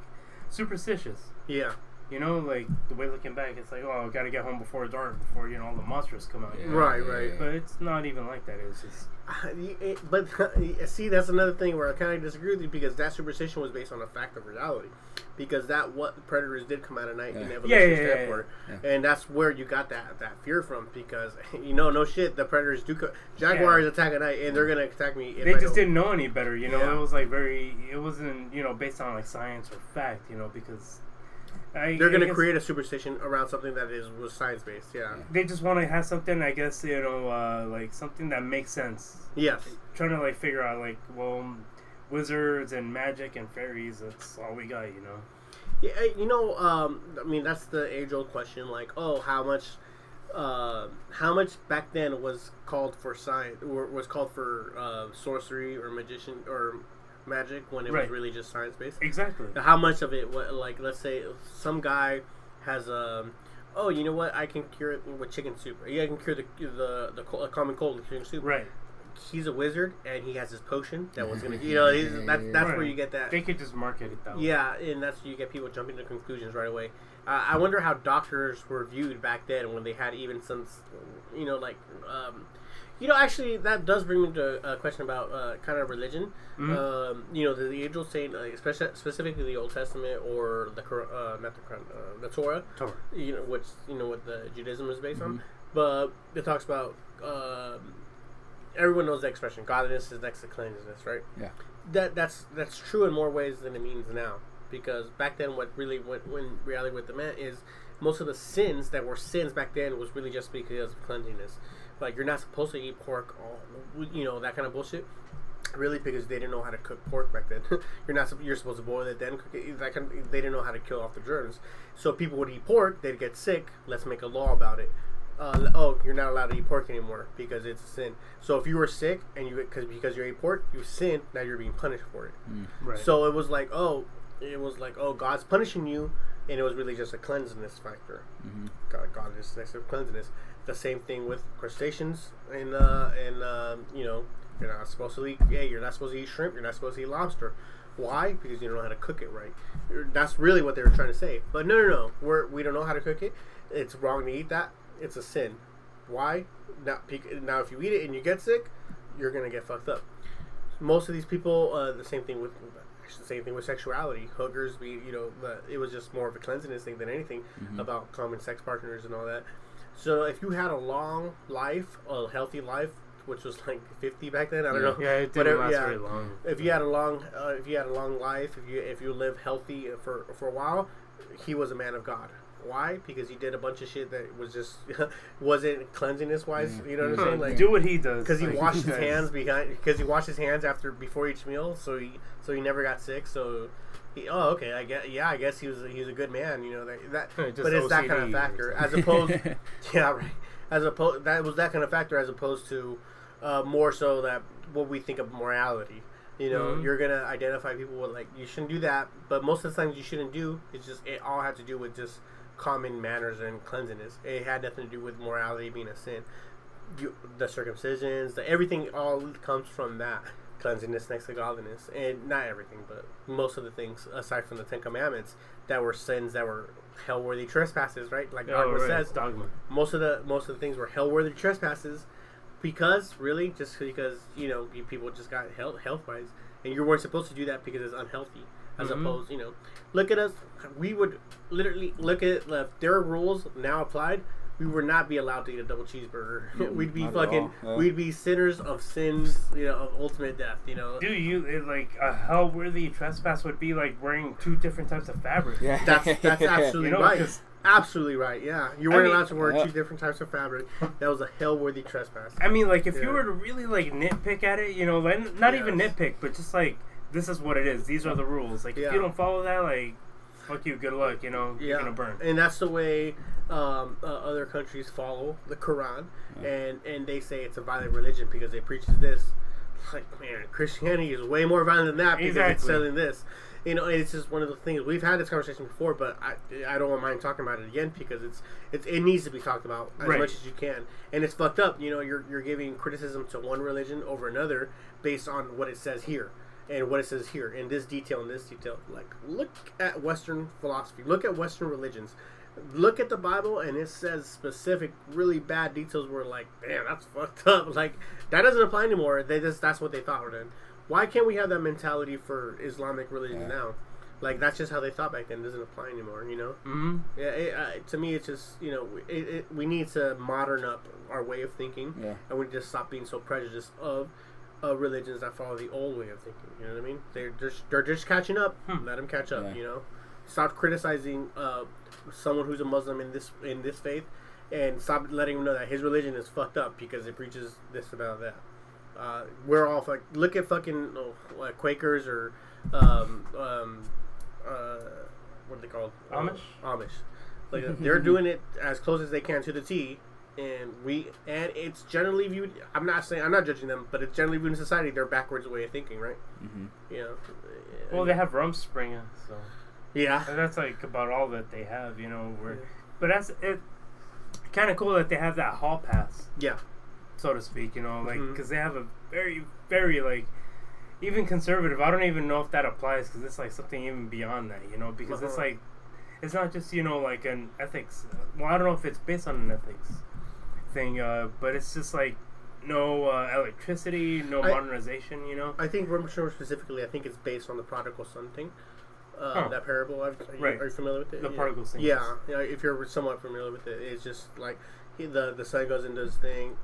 B: superstitious.
A: yeah.
B: You know, like the way looking back, it's like, oh, I gotta get home before dark before you know all the monsters come out.
C: Yeah,
A: Right,
C: yeah,
A: right.
C: yeah.
B: But it's not even like that. It's just
A: It- but see, that's another thing where I kind of disagree with you because that superstition was based on a fact of reality. Because that what predators did come out at night in
C: Yeah.
A: evolution
B: Yeah, yeah, yeah,
A: standpoint,
C: yeah.
A: and that's where you got that that fear from. Because you know, no shit, the predators do. Co- Jaguars attack at night, and they're gonna attack me. If
B: they
A: I
B: just
A: don't-
B: didn't know any better. You know,
A: Yeah.
B: it was like very. It wasn't you know based on like science or fact. You know because I,
A: They're gonna create a superstition around something that is was science based. Yeah.
B: They just want to have something. I guess you know uh, like something that makes sense.
A: Yes.
B: Trying to like figure out like well. Wizards and magic and fairies, that's all we got, you know.
A: Yeah, you know, um, I mean, that's the age old question. Like, oh, how much, uh, how much back then was called for science, or was called for uh, sorcery or magician or magic when it
B: Right.
A: was really just science based?
B: Exactly.
A: How much of it, wa- like, let's say some guy has um oh, you know what, I can cure it with chicken soup. Yeah, I can cure the the the co- common cold with chicken soup.
B: Right.
A: He's a wizard, and he has his potion that was gonna, you know, he's, that's that's where you get that.
B: They could just market it that way.
A: Yeah, and that's you get people jumping to conclusions right away. Uh, I wonder how doctors were viewed back then when they had even some, you know, like, um, you know, actually that does bring me to a question about uh, kind of religion.
B: Mhm.
A: Um, you know, the, the age old saying, like, especially specifically the Old Testament or the uh, not the Quran, uh, the Torah.
B: Torah.
A: You know, which you know what the Judaism is based
C: Mhm.
A: on, but it talks about. Um, everyone knows the expression godliness is next to cleanliness, right?
C: Yeah.
A: That that's that's true in more ways than it means now. Because back then, what really went when reality what it meant is most of the sins that were sins back then was really just because of cleanliness. Like you're not supposed to eat pork, all, you know that kind of bullshit. Really, because they didn't know how to cook pork back then. you're not. You're supposed to boil it then cook it. That kind of, they didn't know how to kill off the germs. So people would eat pork. They'd get sick. Let's make a law about it. Uh, oh, you're not allowed to eat pork anymore because it's a sin. So if you were sick and you because because you ate pork, you sinned. Now you're being punished for it.
B: Right.
A: So it was like, oh, it was like, oh, God's punishing you, and it was really just a cleanliness factor.
C: Mhm.
A: God, God is next to cleanliness. The same thing with crustaceans, and uh, and um, you know, you're not supposed to eat. Yeah, you're not supposed to eat shrimp. You're not supposed to eat lobster. Why? Because you don't know how to cook it right. That's really what they were trying to say. But no, no, no. We're we don't know how to cook it. It's wrong to eat that. It's a sin. Why? Now, now if you eat it and you get sick, you're gonna get fucked up most of these people, uh, the same thing with actually the same thing with sexuality. Hookers, we you know, the, it was just more of a cleanliness thing than anything
C: Mhm.
A: about common sex partners and all that. So if you had a long life, a healthy life, which was like fifty back then, I don't
C: Yeah.
A: know.
B: yeah, it didn't
A: Whatever-
B: last
A: yeah.
B: very long.
A: If you had a long, uh, if you had a long life, if you if you live healthy for for a while, he was a man of God. Why? Because he did a bunch of shit that was just wasn't cleanliness wise. You know what I'm saying? Like
B: do what he does.
A: because he
B: like,
A: washed his
B: guys.
A: hands behind because he washed his hands after before each meal so he so he never got sick so he, oh okay i guess yeah i guess he was he's a good man you know that, that but it's that kind of factor as opposed yeah right as opposed that was that kind of factor as opposed to uh, more so that what we think of morality you know
B: Mhm.
A: you're gonna identify people with like you shouldn't do that but most of the times you shouldn't do it's just it all had to do with just common manners and cleanliness it had nothing to do with morality being a sin. You, the circumcisions, the everything all comes from that cleanliness next to godliness, and not everything, but most of the things aside from the Ten Commandments that were sins that were hell-worthy trespasses, right? Like
B: Oh,
A: Dogma
B: right,
A: says,
B: dogma.
A: most of the most of the things were hell-worthy trespasses because really just because you know you- people just got health health-wise, and you weren't supposed to do that because it's unhealthy. As
B: Mhm.
A: opposed, you know, look at us. We would literally look at if there are rules now applied. We would not be allowed to eat a double cheeseburger. We'd be
C: not
A: fucking.
C: yeah.
A: We'd be sinners of sins, you know, of ultimate death. You know,
B: Dude, you it, like a hell-worthy trespass would be like wearing two different types of fabric.
C: Yeah.
A: that's that's absolutely
B: You know,
A: right.
B: 'cause-
A: Absolutely right. Yeah, you weren't
B: mean-
A: allowed to wear
C: Yeah.
A: two different types of fabric. That was a hell-worthy trespass.
B: I mean, like if
A: Yeah.
B: you were to really like nitpick at it, you know, like not even nitpick, but just like this is what it is. These are the rules. Like
A: Yeah.
B: if you don't follow that, like fuck you, good luck. You know, you're gonna burn.
A: and that's the way um, uh, other countries follow the Quran, and and they say it's a violent religion because it preaches this. Like man, Christianity is way more violent than that because it's
B: Exactly.
A: selling this. You know, it's just one of the things we've had this conversation before, but I I don't mind talking about it again because it's it's it needs to be talked about as
B: Right.
A: much as you can, and it's fucked up. You know, you're you're giving criticism to one religion over another based on what it says here. and what it says here in this detail in this detail. Like, look at Western philosophy. Look at Western religions. Look at the Bible, and it says specific, really bad details. Where like, damn, that's fucked up. Like that doesn't apply anymore. They just that's what they thought were then. Why can't we have that mentality for Islamic religion
C: Yeah.
A: now? Like that's just how they thought back then. It doesn't apply anymore. You know.
B: Mm-hmm.
A: Yeah. It, uh, to me, it's just you know, it, it, we need to modern up our way of thinking
C: Yeah.
A: and we to stop being so prejudiced of uh, religions that follow the old way of thinking. You know what I mean? They're just they're just catching up.
B: Hmm.
A: Let them catch up.
C: Yeah.
A: You know, stop criticizing uh, someone who's a Muslim in this in this faith, and stop letting them know that his religion is fucked up because it preaches this about that. Uh, we're all like look at fucking oh, like Quakers or um, um, uh, what are they called?
B: Amish?
A: Uh, Amish. Like uh, they're doing it as close as they can to the T, and we and it's generally viewed. I'm not saying I'm not judging them, but it's generally viewed in society their backwards way of thinking, right?
C: Mm-hmm.
A: You know.
B: Well, they have Rumspringa, so
A: yeah.
B: and that's like about all that they have, you know. Where,
A: Yeah.
B: but that's it. Kind of cool that they have that hall pass,
A: Yeah.
B: so to speak, you know, like because they have a very, very like even conservative. I don't even know if that applies because it's like something even beyond that, you know, because it's
A: Uh-huh.
B: like it's not just you know like an ethics. Well, I don't know if it's based on an ethics thing, uh, but it's just like no uh, electricity, no
A: I-
B: modernization, you know.
A: I think Rumshore specifically, I think it's based on the prodigal son thing. Uh,
B: Huh.
A: That parable, are you,
B: Right.
A: are you familiar with it?
B: The
A: yeah.
B: prodigal son,
A: Yeah, yeah. If you're somewhat familiar with it, it's just like he, the the son goes and does his thing,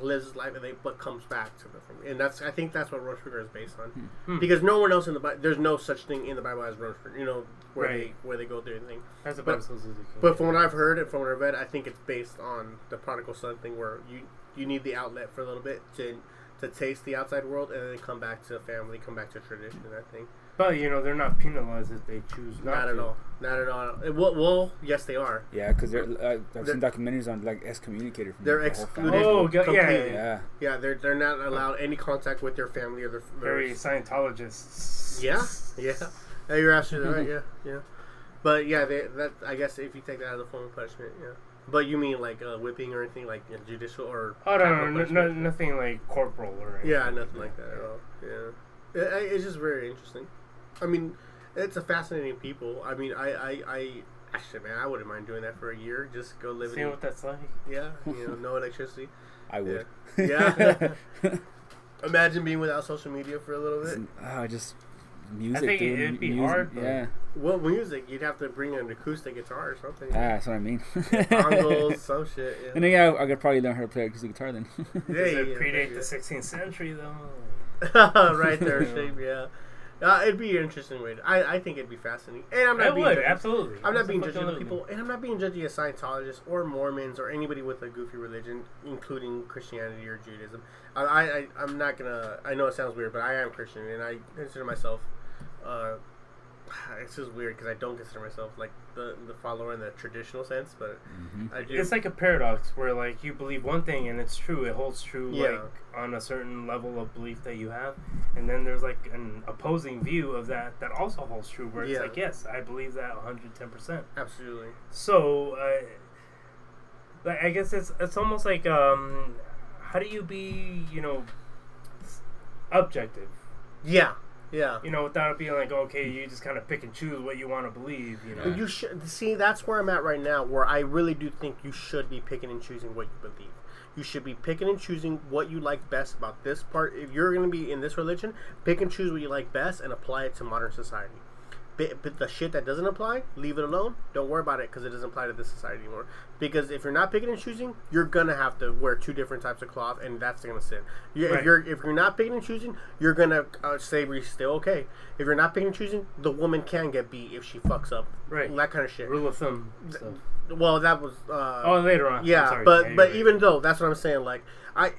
A: lives his life, and they but comes back to the. And that's I think that's what Rumshore is based on,
B: Hmm.
A: because no one else in the Bible, there's no such thing in the Bible as Rumshore. You know where
B: Right.
A: they where they go through everything.
B: That's
A: But-
B: about Suzuki.
A: But from what I've heard and from what I've read, I think it's based on the prodigal son thing, where you you need the outlet for a little bit to to taste the outside world, and then come back to family, come back to tradition, and that thing.
B: But you know they're not penalized if they choose not,
A: Not,
B: to.
A: at all. Not at all. Well, well yes, they are.
C: Yeah, because uh, I've
A: They're-
C: seen documentaries on like excommunicated from
A: They're
C: the
A: excluded.
C: family.
B: Oh, yeah, yeah.
C: Yeah,
A: Yeah, they're they're not allowed any contact with their family or their. their
B: Very Scientologists.
A: Yeah, yeah. Yeah, you're absolutely right. Yeah, yeah. But yeah, they, that I guess if you take that as a form of punishment, yeah. But you mean like uh, whipping or anything like you judicial or?
B: Oh no, no, no, no, nothing like corporal or. anything.
A: Yeah, nothing like that at all. Yeah, it, it- it's just very interesting. I mean, it's a fascinating people. I mean, I, I, I actually, man, I wouldn't mind doing that for a year. Just go live
B: Seeing
A: in,
B: what that's like.
A: yeah, you know, no electricity.
C: I would.
A: Yeah. Imagine being without social media for a little bit.
C: Ah, just music.
B: I think
C: dude.
B: it'd be
C: music.
B: hard, but-
C: Yeah,
A: Well, music, you'd have to bring an acoustic guitar or something.
C: ah, that's what I mean.
A: Bongos, some shit. Yeah.
C: And then yeah, I could probably learn how to play acoustic guitar then.
A: Yeah,
B: Does it
A: yeah,
B: predate
A: yeah.
B: the 16th century though?
A: right there, shape. Yeah, uh, it'd be an interesting way. To, I, I think it'd be fascinating. And I'm not
B: I
A: being
B: would
A: judgy.
B: absolutely.
A: I'm not being judgy of people, and I'm not being judgy of Scientologists or Mormons or anybody with a goofy religion, including Christianity or Judaism. I, I I'm not gonna. I know it sounds weird, but I am Christian, and I consider myself. Uh, it's just weird because I don't consider myself like the the follower in the traditional sense, but
C: Mhm.
A: I do.
B: It's like a paradox where like you believe one thing and it's true, it holds true
A: Yeah.
B: like on a certain level of belief that you have, and then there's like an opposing view of that that also holds true where it's
A: Yeah.
B: like yes, I believe that 110. percent
A: absolutely.
B: So, uh, like I guess it's it's almost like um, how do you be you know objective?
A: Yeah, yeah.
B: You know, without it being like okay, you just kind of pick and choose what you want to believe. You know,
A: But you should see that's where I'm at right now, where I really do think you should be picking and choosing what you believe. You should be picking and choosing what you like best about this part. If you're going to be in this religion, pick and choose what you like best and apply it to modern society. But, but the shit that doesn't apply, leave it alone. Don't worry about it because it doesn't apply to this society anymore. Because if you're not picking and choosing, you're gonna have to wear two different types of cloth, and that's gonna sin. You, If you're if you're not picking and choosing, you're gonna uh, slavery's still okay. If you're not picking and choosing, the woman can get beat if she fucks up.
B: Right.
A: That kind of shit.
B: rule of thumb. stuff.
A: Well, that was. Uh,
B: Oh, later on.
A: Yeah,
B: sorry.
A: but
B: Yeah,
A: but even though that's what I'm saying, like I,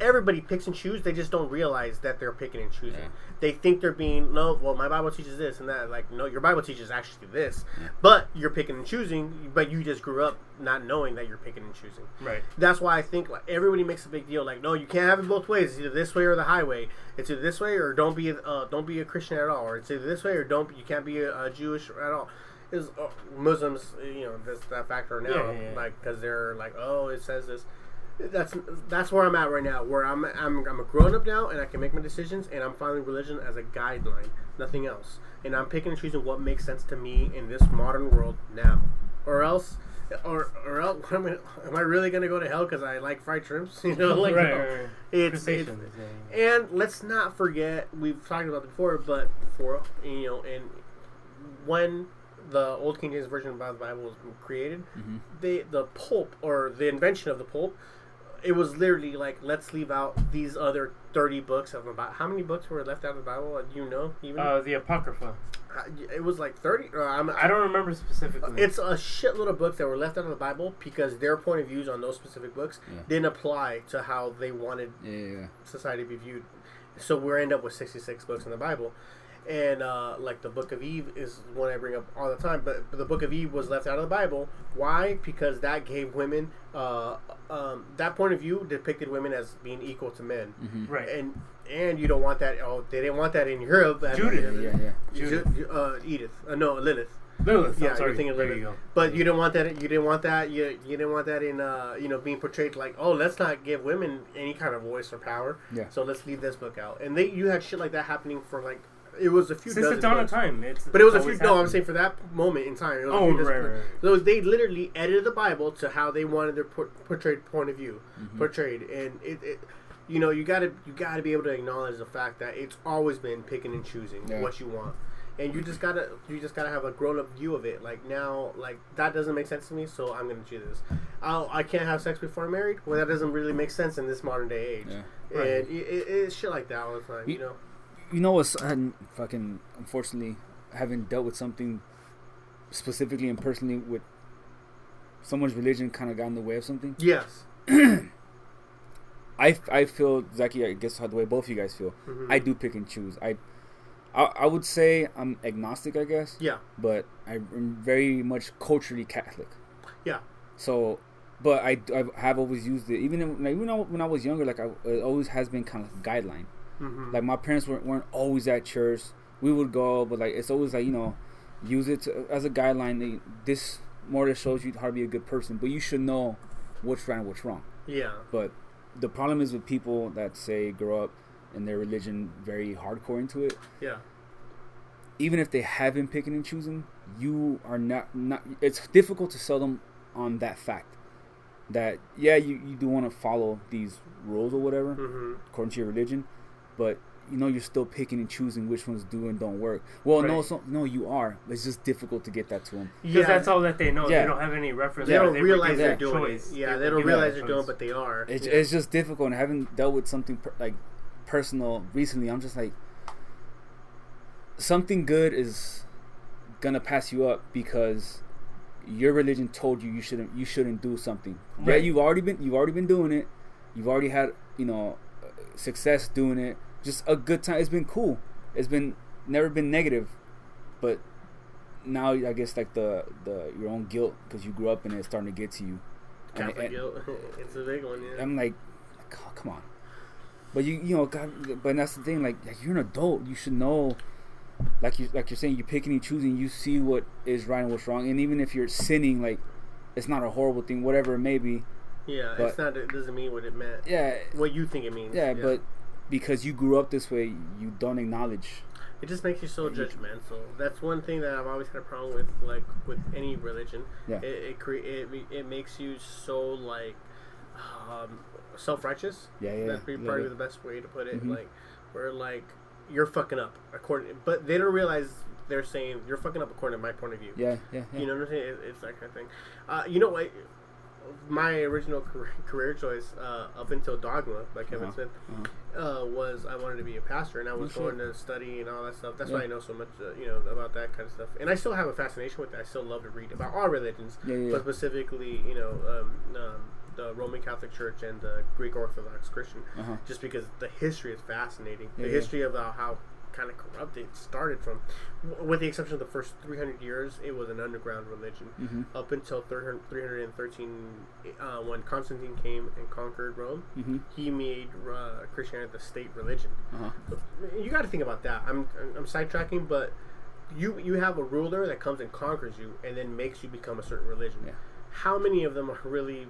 A: everybody picks and chooses. They just don't realize that they're picking and choosing.
C: Yeah.
A: They think they're being no. Well, my Bible teaches this and that. Like no, your Bible teaches actually this, but you're picking and choosing. But you just grew up not knowing that you're picking and choosing.
B: right.
A: That's why I think like everybody makes a big deal. Like no, you can't have it both ways. It's either this way or the highway. It's either this way or don't be a, uh, don't be a Christian at all. Or it's either this way or don't. Be, You can't be a, a Jewish at all. Is uh, Muslims, you know, there's that factor now,
B: Yeah, yeah, yeah.
A: like because they're like, oh, it says this. that's that's where I'm at right now. Where I'm I'm I'm a grown up now, and I can make my decisions, and I'm following religion as a guideline, nothing else. And I'm picking and choosing what makes sense to me in this modern world now, or else. Or, or else, am I, am I really gonna go to hell because I like fried shrimps? You know, like
B: right, right, right.
A: It's, it's
B: Crustaceans, yeah, yeah.
A: and let's not forget we've talked about it before, but before you know, and when the Old King James version of the Bible was created,
C: Mhm.
A: they the pulp or the invention of the pulp, it was literally like let's leave out these other thirty books of about how many books were left out of the Bible? Do you know even?
B: Uh, the Apocrypha.
A: Uh, it was like thirty. Uh, I'm,
B: I don't remember specifically.
A: It's a shitload of books that were left out of the Bible because their point of views on those specific books
C: Yeah.
A: didn't apply to how they wanted
C: Yeah, yeah, yeah.
A: society be viewed. So we end up with 66 books in the Bible. And uh, like the Book of Eve is one I bring up all the time, but, but the Book of Eve was left out of the Bible. Why? Because that gave women uh, um, that point of view depicted women as being equal to men,
C: Mhm.
B: right.
A: and and you don't want that. Oh, they didn't want that in Europe.
B: Judith.
C: Yeah, yeah.
B: Judith.
A: Ju- uh, Edith. Uh, no, Lilith.
B: Lilith.
A: Yeah,
B: sorry.
A: you're thinking
B: there
A: Lilith.
B: you go.
A: But you didn't want that. You didn't want that. You you didn't want that in uh you know being portrayed like oh let's not give women any kind of voice or power.
C: Yeah.
A: So let's leave this book out. And they you had shit like that happening for like it was a few
B: Since the
A: dozen
B: dawn of time, it's
A: But it was a few.
B: always
A: No, I'm saying for that moment in time. It was a
B: Oh,
A: few
B: right,
A: books.
B: right, right.
A: So they literally edited the Bible to how they wanted their por- portrayed point of view
C: Mhm.
A: portrayed, and it, it you know you gotta you gotta be able to acknowledge the fact that it's always been picking and choosing
C: Yeah.
A: what you want. And you just gotta you just gotta have a grown up view of it. Like now, like that doesn't make sense to me, so I'm gonna choose this. I'll, I can't have sex before I'm married. Well, that doesn't really make sense in this modern day age.
C: Yeah.
B: Right.
A: And it, it, it's shit like that all the time. You
C: You-
A: know.
C: You know what's and fucking unfortunately having dealt with something specifically and personally with someone's religion kind of got in the way of something.
A: Yes.
C: I, I feel exactly I guess how the way both of you guys feel.
A: Mhm.
C: I do pick and choose. I, I I would say I'm agnostic, I guess,
A: Yeah.
C: but I'm very much culturally Catholic.
A: Yeah.
C: So, but I, I have always used it even in, like, even when I was younger. Like I, it always has been kind of a guideline.
A: Hmm
C: Like my parents weren't, weren't always at church. We would go, but like it's always like you know, use it to, as a guideline. This more or less shows you how to be a good person, but you should know what's right and what's wrong.
A: yeah.
C: But the problem is with people that say grow up in their religion very hardcore into it.
A: Yeah.
C: Even if they have been picking and choosing, you are not not. It's difficult to sell them on that fact that yeah, you, you do want to follow these rules or whatever
A: hmm
C: according to your religion, but you know you're still picking and choosing which ones do and don't work. Well, no, so, no, you are. It's just difficult to get that to them.
B: Because
A: Yeah.
B: that's all that they know.
C: Yeah.
B: They don't have any reference.
A: They don't
B: They
A: realize
B: give
A: they're
B: their
A: doing
B: choice.
A: it. Yeah,
B: They
A: they don't realize they're doing,
B: choice.
A: but they are.
C: It's,
A: yeah.
C: it's just difficult. And having dealt with something per, like personal recently, I'm just like something good is gonna pass you up because your religion told you you shouldn't you shouldn't do something. Yeah,
B: Right.
C: you've already been you've already been doing it. You've already had you know uh, success doing it. Just a good time. It's been cool. It's been never been negative, but now I guess like the the your own guilt because you grew up in it is starting to get to you. And-
A: Catholic
C: and-
A: guilt. it's a big one. Yeah.
C: I'm like, "Oh, come on. But you, you know, God, but that's the thing. Like, like, you're an adult. You should know. Like you, like you're saying, you're picking and choosing. You see what is right and what's wrong. And even if you're sinning, like, it's not a horrible thing. Whatever it may be.
A: yeah,
C: but-
A: it's not. It doesn't mean what it meant.
C: Yeah,
A: What you think it means.
C: yeah. But because you grew up this way, you don't acknowledge.
A: it just makes you so judgmental. That's one thing that I've always had a problem with, like with any religion.
C: Yeah.
A: It it, cre- it it makes you so like um, self righteous.
C: Yeah, yeah.
A: That's
C: yeah,
A: probably
C: yeah.
A: the best way to put it.
C: Mhm.
A: Like, where like you're fucking up according, but they don't realize they're saying you're fucking up according to my point of view.
C: Yeah, yeah, yeah.
A: You know what I'm saying? It, it's that kind of thing. Uh, you know what? My original career, career choice uh, up until Dogma by Kevin
C: Uh-huh.
A: Smith
C: Uh-huh.
A: uh, was I wanted to be a pastor, and I was
C: Oh,
A: going to study and all that stuff. That's
C: Yeah.
A: why I know so much, uh, you know, about that kind of stuff. And I still have a fascination with it. I still love to read about all religions,
C: Yeah, yeah,
A: but specifically, you know, um, um, the Roman Catholic Church and the Greek Orthodox Christian,
C: Uh-huh.
A: just because the history is fascinating. The history of uh, how kind of corrupt it started from, w- with the exception of the first 300 years, it was an underground religion
C: hmm
A: up until 300 313 uh, when Constantine came and conquered Rome.
C: hmm
A: He made uh, Christianity the state religion.
C: Uh-huh.
A: You got to think about that. I'm I'm sidetracking, but you you have a ruler that comes and conquers you and then makes you become a certain religion.
C: Yeah.
A: How many of them are really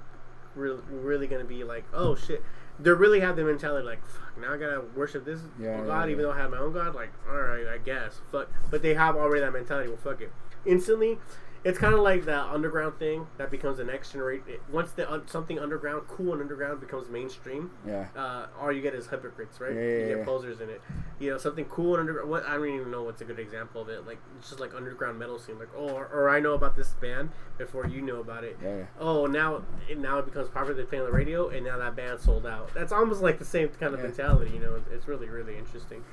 A: really, really gonna be like, oh shit. They really have the mentality like, fuck, now I gotta worship this
C: Yeah,
A: God,
C: yeah,
A: even though I have my own God. Like, all right, I guess, fuck. But they have already that mentality. Well, fuck it. Instantly, it's kind of like that underground thing that becomes the next generation. Once the un- something underground, cool and underground becomes mainstream,
C: Yeah.
A: uh, all you get is hypocrites, right?
C: Yeah,
A: you get
C: yeah.
A: posers in it. You know, something cool and underground. What I don't even know what's a good example of it. Like it's just like underground metal scene. Like oh, or, or I know about this band before you know about it.
C: Yeah. yeah.
A: Oh, now it, now it becomes popular. They play on the radio, and now that band sold out. That's almost like the same kind of
C: Yeah.
A: mentality. You know, it's, it's really really interesting.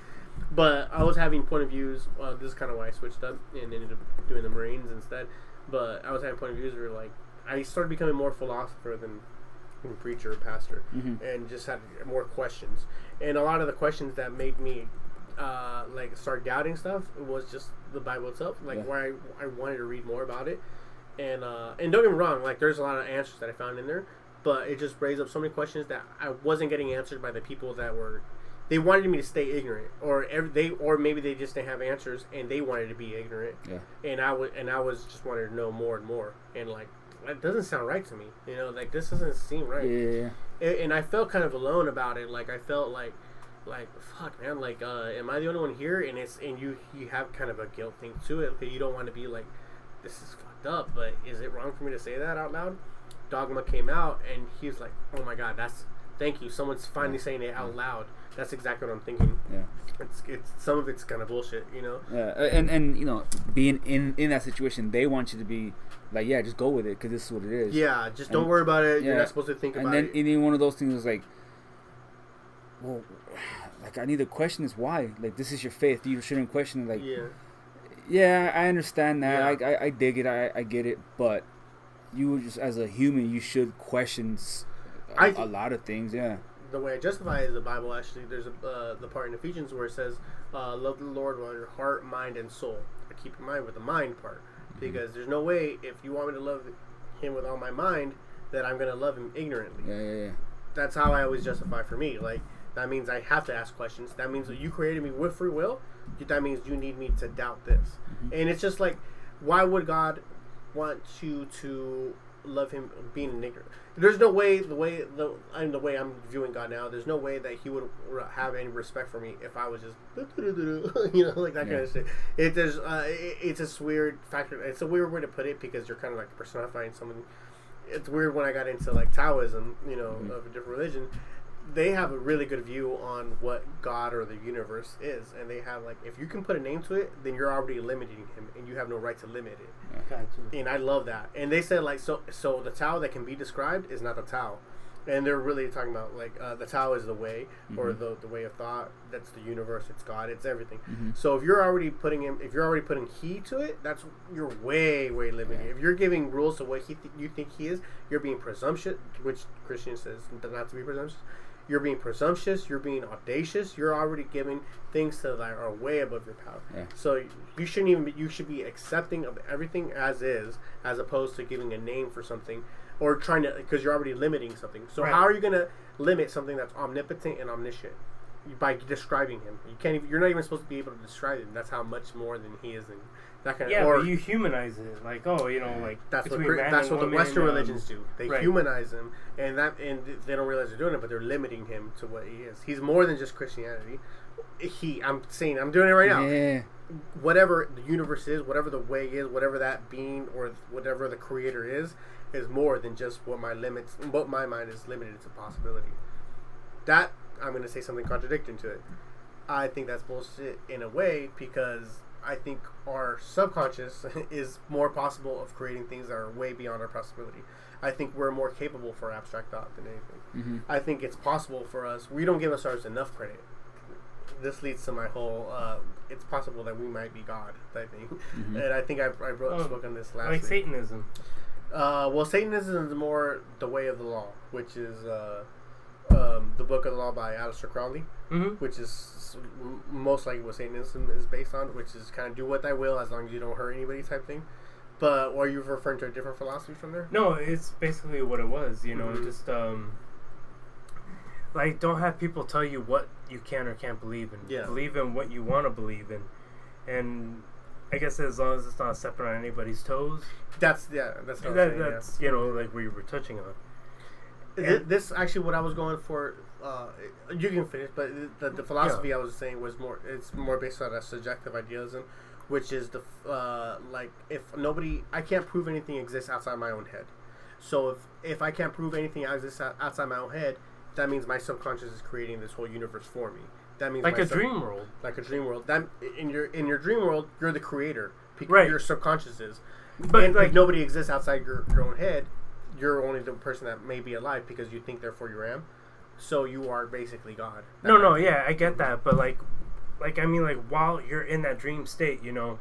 A: But I was having point of views. Uh, this is kind of why I switched up and ended up doing the Marines instead. But I was having point of views where like I started becoming more philosopher than, than preacher or pastor
C: Mhm.
A: and just had more questions. And a lot of the questions that made me uh, like start doubting stuff was just the Bible itself, like
C: Yeah.
A: why I, I wanted to read more about it. And uh, and don't get me wrong, like there's a lot of answers that I found in there, but it just raised up so many questions that I wasn't getting answered by the people that were. They wanted me to stay ignorant, or every, they, or maybe they just didn't have answers, and they wanted to be ignorant
C: Yeah.
A: and I was and I was just wanted to know more and more, and like that doesn't sound right to me, you know, like this doesn't seem right,
C: Yeah. Yeah.
A: And I felt kind of alone about it. Like I felt like, like fuck, man, like uh, am I the only one here? And it's and you you have kind of a guilt thing to it you don't want to be like, this is fucked up, but is it wrong for me to say that out loud? Dogma came out, and he was like, oh my god, that's thank you, someone's finally saying it out loud. That's exactly what I'm thinking.
C: Yeah.
A: It's it's some of it's kind of bullshit, you know.
C: Yeah, and and you know, being in in that situation, they want you to be like, yeah, just go with it because this is what it is.
A: Yeah, just don't
C: And-
A: worry about it. You're not supposed to think about it.
C: and
A: about
C: then
A: it.
C: one of those things is like, well, like I need to question is why. Like this is your faith. You shouldn't question it. Like,
A: yeah.
C: yeah, I understand that.
A: Yeah.
C: I, I I dig it. I I get it. But you just as a human, you should question s- a,
A: I
C: a
A: thi-
C: lot of things. Yeah.
A: The way I justify it is the Bible. Actually, there's a uh, the part in Ephesians where it says, uh, "Love the Lord with your heart, mind, and soul." I keep in mind with the mind part because there's no way if you want me to love Him with all my mind that I'm going to love Him ignorantly.
C: Yeah. Yeah. Yeah.
A: That's how I always justify for me. Like that means I have to ask questions. That means that you created me with free will. That means you need me to doubt this. And it's just like, why would God want you to love Him being an ignorant? There's no way the way the I'm the way I'm viewing God now. There's no way that He would have any respect for me if I was just you know like that kind of shit. It there's uh, it, it's this weird factor. It's a weird way to put it because you're kind of like personifying someone. It's weird when I got into like Taoism, you know,
C: Mhm.
A: of a different religion. They have a really good view on what God or the universe is, and they have like if you can put a name to it, then you're already limiting him, and you have no right to limit it
B: Gotcha.
A: and I love that. And they said like so so the Tao that can be described is not the Tao, and they're really talking about like uh, the Tao is the way or
C: Mhm.
A: the the way of thought. That's the universe. It's God. It's everything.
C: Mhm.
A: So if you're already putting him, if you're already putting he to it, that's you're way way limiting.
C: Yeah.
A: If you're giving rules to what he th- you think he is, you're being presumptuous, which Christian says not to be presumptuous. You're being presumptuous. You're being audacious. You're already giving things to that are way above your power.
C: Yeah.
A: So you shouldn't even. Be, you should be accepting of everything as is, as opposed to giving a name for something, or trying to because you're already limiting something. So
B: Right.
A: how are you going to limit something that's omnipotent and omniscient? By describing him, you can't. Even, you're not even supposed to be able to describe him. That's how much more than he is, and that kind of.
B: Yeah,
A: or
B: but you humanize it. Like, oh, you know, like
A: that's what
B: man
A: that's what the Western religions do. They
B: right.
A: humanize him, and that and they don't realize they're doing it, but they're limiting him to what he is. He's more than just Christianity. He, I'm saying, I'm doing it right now
C: Yeah.
A: whatever the universe is, whatever the way is, whatever that being or whatever the creator is, is more than just what my limits, what my mind is limited to possibility. That I'm going to say something contradicting to it. I think that's bullshit in a way because I think our subconscious is more possible of creating things that are way beyond our possibility. I think we're more capable for abstract thought than anything.
C: Mm-hmm.
A: I think it's possible for us. We don't give ourselves enough credit. This leads to my whole. Uh, it's possible that we might be God. I think,
C: Mhm.
A: and I think I, I wrote
B: Oh,
A: spoke on this last
B: like
A: week.
B: Satanism.
A: Uh, well, Satanism is more the way of the law, which is uh, um, the book of the law by Aleister Crowley,
B: Mm-hmm.
A: which is most likely what Satanism is based on, which is kind of do what thy will as long as you don't hurt anybody type thing. But are you referring to a different philosophy from there?
B: No, it's basically what it was. You know,
A: Mhm.
B: just um, like don't have people tell you what you can or can't believe in.
A: Yeah.
B: Believe in what you want to believe in, and I guess as long as it's not stepping on anybody's toes,
A: That's yeah. That's
B: that,
A: saying, yeah.
B: that's you know like we were touching on.
A: Th- This actually what I was going for. Uh, you can finish, but the, the philosophy I was saying was more. It's more based on a subjective idealism, which is the uh, like if nobody, I can't prove anything exists outside my own head. So if if I can't prove anything exists outside my own head, that means my subconscious is creating this whole universe for me. That means
B: like a
A: sub-
B: dream world.
A: like a dream world. That in your in your dream world, you're the creator.
B: Right.
A: Your subconscious is.
B: But,
A: and
B: like-
A: nobody exists outside your, your own head, you're only the person that may be alive because you think therefore you am. So you are basically God.
B: No, no, yeah, I get that, but like, like I mean, like while you're in that dream state, you know,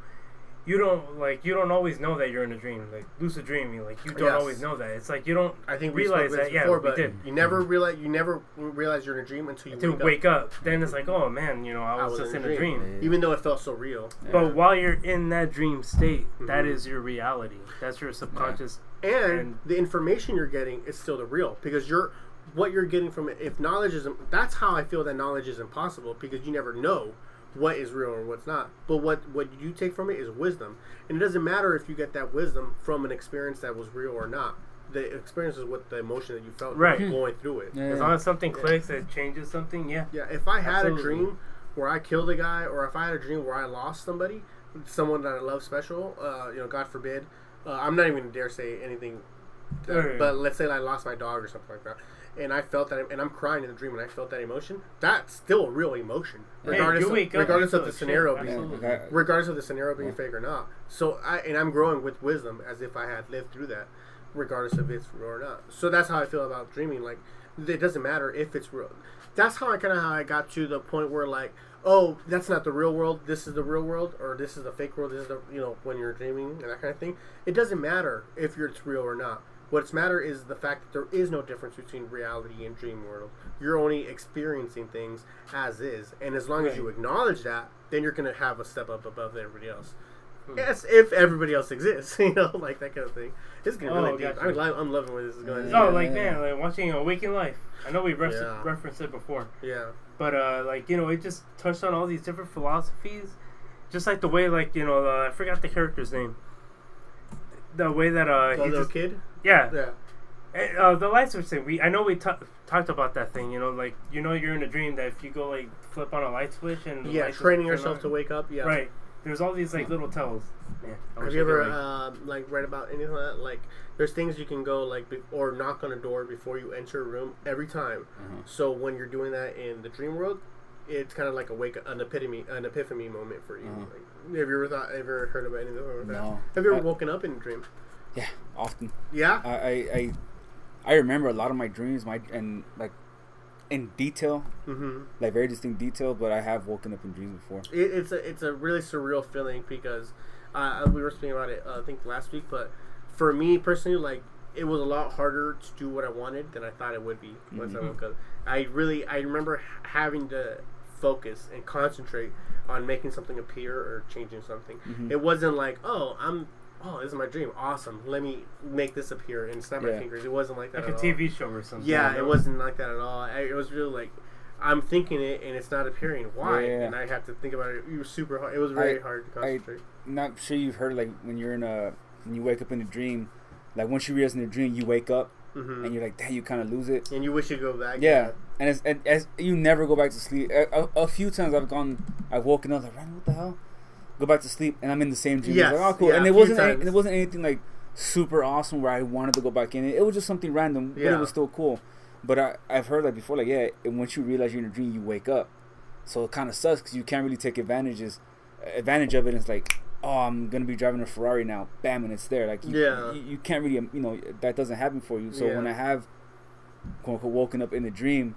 B: you don't like you don't always know that you're in a dream. Like lucid dreaming, like you don't
A: Yes.
B: always know that. It's like you don't
A: I think we
B: realize
A: spoke this
B: that. Yeah,
A: before,
B: we
A: but
B: did.
A: you never realize you never realize you're in a dream until you
B: To
A: wake,
B: wake
A: up.
B: up, then it's like, oh man, you know, I
A: I
B: was,
A: was
B: just
A: in
B: in
A: a
B: a
A: dream.
B: dream.
A: Even though it felt so real.
B: But while you're in that dream state, that
A: Mhm.
B: is your reality. That's your subconscious.
A: and,
B: And-
A: the information you're getting is still the real because you're what you're getting from it. If knowledge is, that's how I feel that knowledge is impossible because you never know what is real and what's not. But what what you take from it is wisdom, and it doesn't matter if you get that wisdom from an experience that was real or not. The experience is what the emotion that you felt
B: Right.
A: going through it.
C: Yeah.
B: As long as something clicks, it changes something. Yeah.
A: Yeah, if I had
B: Absolutely.
A: a dream where I killed a guy, or if I had a dream where I lost somebody, someone that I love special, uh, you know, God forbid, uh, I'm not even gonna dare say anything, uh,
B: Right.
A: but let's say I lost my dog or something like that, and I felt that, and I'm crying in the dream, and I felt that emotion. That's still a real emotion, regardless,
B: you
A: of, regardless of the scenario
B: shit,
A: being,
B: absolutely.
A: Regardless of the scenario being
C: Yeah.
A: fake or not. So I and I'm growing with wisdom as if I had lived through that, regardless of it's real or not. So that's how I feel about dreaming. Like it doesn't matter if it's real. That's how I kind of how I got to the point where like, oh, that's not the real world. This is the real world, or this is the fake world. This is the you know when you're dreaming and that kind of thing. It doesn't matter if you're, it's real or not. What's matter is the fact that there is no difference between reality and dream world. You're only experiencing things as is, and as long as you acknowledge that, then you're gonna have a step up above everybody else.
B: Hmm.
A: Yes, if everybody else exists, you know, like that kind of thing. It's getting
B: Oh,
A: really deep.
B: gotcha.
A: I'm, I'm loving where this is going.
C: Yeah.
B: Oh, like man, like watching Waking Life. I know we ref-
A: Yeah.
B: referenced it before,
A: Yeah.
B: but uh, like you know, it just touched on all these different philosophies, just like the way, like you know, uh, I forgot the character's name. The way that uh,
A: The little
B: just,
A: kid.
B: yeah,
A: Yeah.
B: Eh, uh, the light switch thing. We I know we ta- talked about that thing. You know, like you know, you're in a dream that if you go like flip on a light switch and
A: Yeah. Training yourself
B: on-
A: to wake up. Yeah.
B: Right. There's all these like little tells. Man,
A: Have you ever
B: like-
A: um, like read about anything like that? Like, there's things you can go like be- or knock on a door before you enter a room every time.
C: Uh-huh.
A: So when you're doing that in the dream world, it's kind of like a wake an epitome an epiphany moment for you.
C: Uh-huh.
A: Like, have you ever thought ever heard about anything like that?
C: No.
A: Have you ever
C: I-
A: woken up in a dream?
C: Yeah, often.
A: Yeah.
C: I, I, I, I remember a lot of my dreams, my and like in detail,
A: mm-hmm.
C: like very distinct detail. But I have woken up in dreams before.
A: It, it's a it's a really surreal feeling because uh, we were speaking about it uh, I think last week, but for me personally, like it was a lot harder to do what I wanted than I thought it would be once I
C: Mhm.
A: woke up. I really I remember having to focus and concentrate on making something appear or changing something.
C: Mhm.
A: It wasn't like oh I'm oh this is my dream awesome let me make this appear and snap my fingers. It wasn't like that
B: like a
A: at all.
B: TV show or something.
A: Yeah,
B: you
A: it wasn't like that at all. I, it was really like I'm thinking it and it's not appearing. Why?
C: Yeah.
A: And I have to think about it. It was super hard. It was very
C: I-
A: hard to concentrate.
C: I'm Not sure you've heard like when you're in a when you wake up in a dream, like once you realize in a dream you wake up
A: hmm
C: and you're like, damn, you kind of lose it.
A: And you wish you go back.
C: Yeah, and it's and as you never go back to sleep. A, a, a few times I've gone, I've woken up like, "Man, what the hell? Go back to sleep, and I'm in the same dream.
A: Yes,
C: like, oh, cool.
A: yeah,
C: and it wasn't, any, and it wasn't anything like super awesome where I wanted to go back in it. It was just something random, but it was still cool. But I, I've heard like before, like yeah, and once you realize you're in a dream, you wake up. So it kind of sucks because you can't really take advantages, advantage of it. It's like, oh, I'm gonna be driving a Ferrari now, bam, and it's there. Like, you,
A: Yeah.
C: you, you can't really, you know, that doesn't happen for you. So
A: Yeah.
C: when I have, quote unquote, woken up in a dream,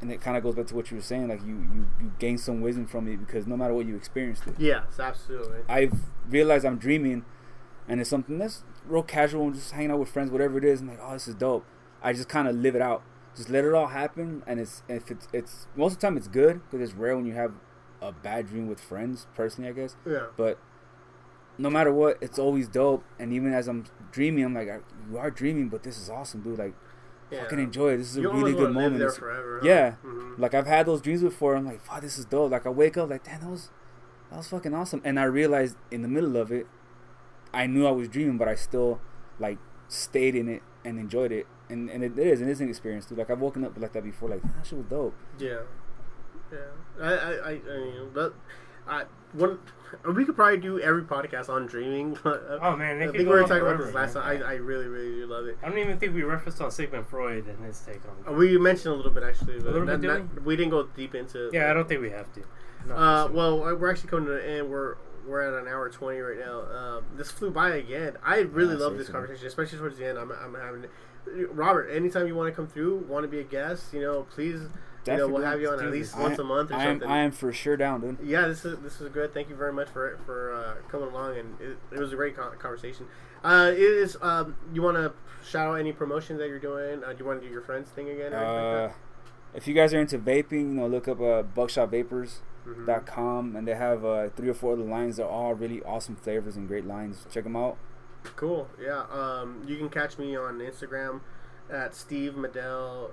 C: and it kind of goes back to what you were saying, like you, you, you gain some wisdom from it because no matter what you experienced it.
A: Yes, absolutely.
C: I've realized I'm dreaming, and it's something that's real casual and just hanging out with friends, whatever it is. I'm like, oh, this is dope. I just kind of live it out, just let it all happen. And it's if it's it's most of the time it's good because it's rare when you have a bad dream with friends. Personally, I guess,
A: Yeah.
C: but no matter what, it's always dope. And even as I'm dreaming, I'm like, you are dreaming, but this is awesome, dude. Like,
A: yeah.
C: fucking enjoy it. This is a really good moment.
A: forever.
C: yeah.
A: hmm
C: like I've had those dreams before. I'm like, wow, this is dope. Like I wake up like, damn, that was that was fucking awesome. And I realized in the middle of it, I knew I was dreaming, but I still like stayed in it and enjoyed it. and and it is, it is an experience, dude. Like I've woken up like that before. Like that shit was dope.
A: Yeah, yeah. I, I, I, I mean, that, I, one, we could probably do every podcast on dreaming. But uh,
B: Oh man,
A: I think we
B: go
A: were
B: on
A: talking about this last
B: man.
A: time. I, I really, really do love it.
B: I don't even think we referenced on Sigmund Freud and his take on.
A: Uh, We mentioned a little bit actually, but
B: little
A: not,
B: bit,
A: not-
B: did
A: we didn't go deep into. it.
B: yeah, I don't think we have to. No,
A: Uh, well, we're actually coming to the end. We're we're at an hour twenty right now. Um, this flew by again. I really
C: Yeah,
A: love this
C: seriously.
A: conversation, especially towards the end. I'm, I'm having. Robert, anytime you want to come through, want to be a guest, you know, please, you know, we'll have you on at least once a month or
C: I am
A: something.
C: I am for sure down, dude.
A: yeah, this is this is good. Thank you very much for for uh, coming along, and it, it was a great conversation. Uh, it is. Um, you want to shout out any promotions that you're doing? Uh, do you want to do your friends thing again? Or
C: Uh,
A: like
C: if you guys are into vaping, you know, look up uh, buckshotVapors.com,
A: that? Mhm.
C: and they have uh, three or four other lines. They're all really awesome flavors and great lines. Check them out.
A: Cool. Yeah. Um, you can catch me on Instagram at Steve Medell,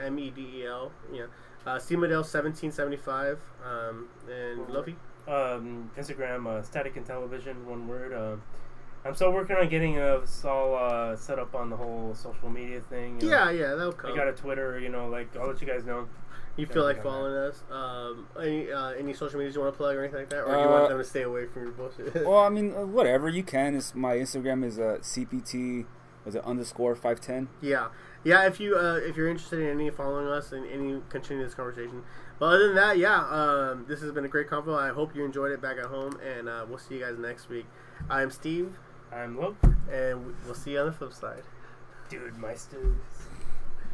A: M E D E L. Yeah. Uh, Steve Medell seventeen seventy five. Um, and Luffy.
B: um, Instagram, uh, Static and Television, one word. Uh, I'm still working on getting us all uh, set up on the whole social media thing. you know.
A: Yeah, yeah, that'll come.
B: I got a Twitter, you know, like I'll let you guys know.
A: you feel like
B: Yeah.
A: following us? Um, any uh, any social medias you want to plug or anything like that, or you
C: Uh,
A: want them to stay away from your bullshit?
C: Well, I mean, uh, whatever you can. It's my Instagram is uh, CPT was it underscore five ten.
A: Yeah, yeah. If you uh, if you're interested in any following us and any continuing this conversation, but other than that, yeah. Um, this has been a great convo. I hope you enjoyed it back at home, and uh, we'll see you guys next week. I'm Steve,
B: I'm Lo.
A: and we'll see you on the flip side.
B: Dude, my stews.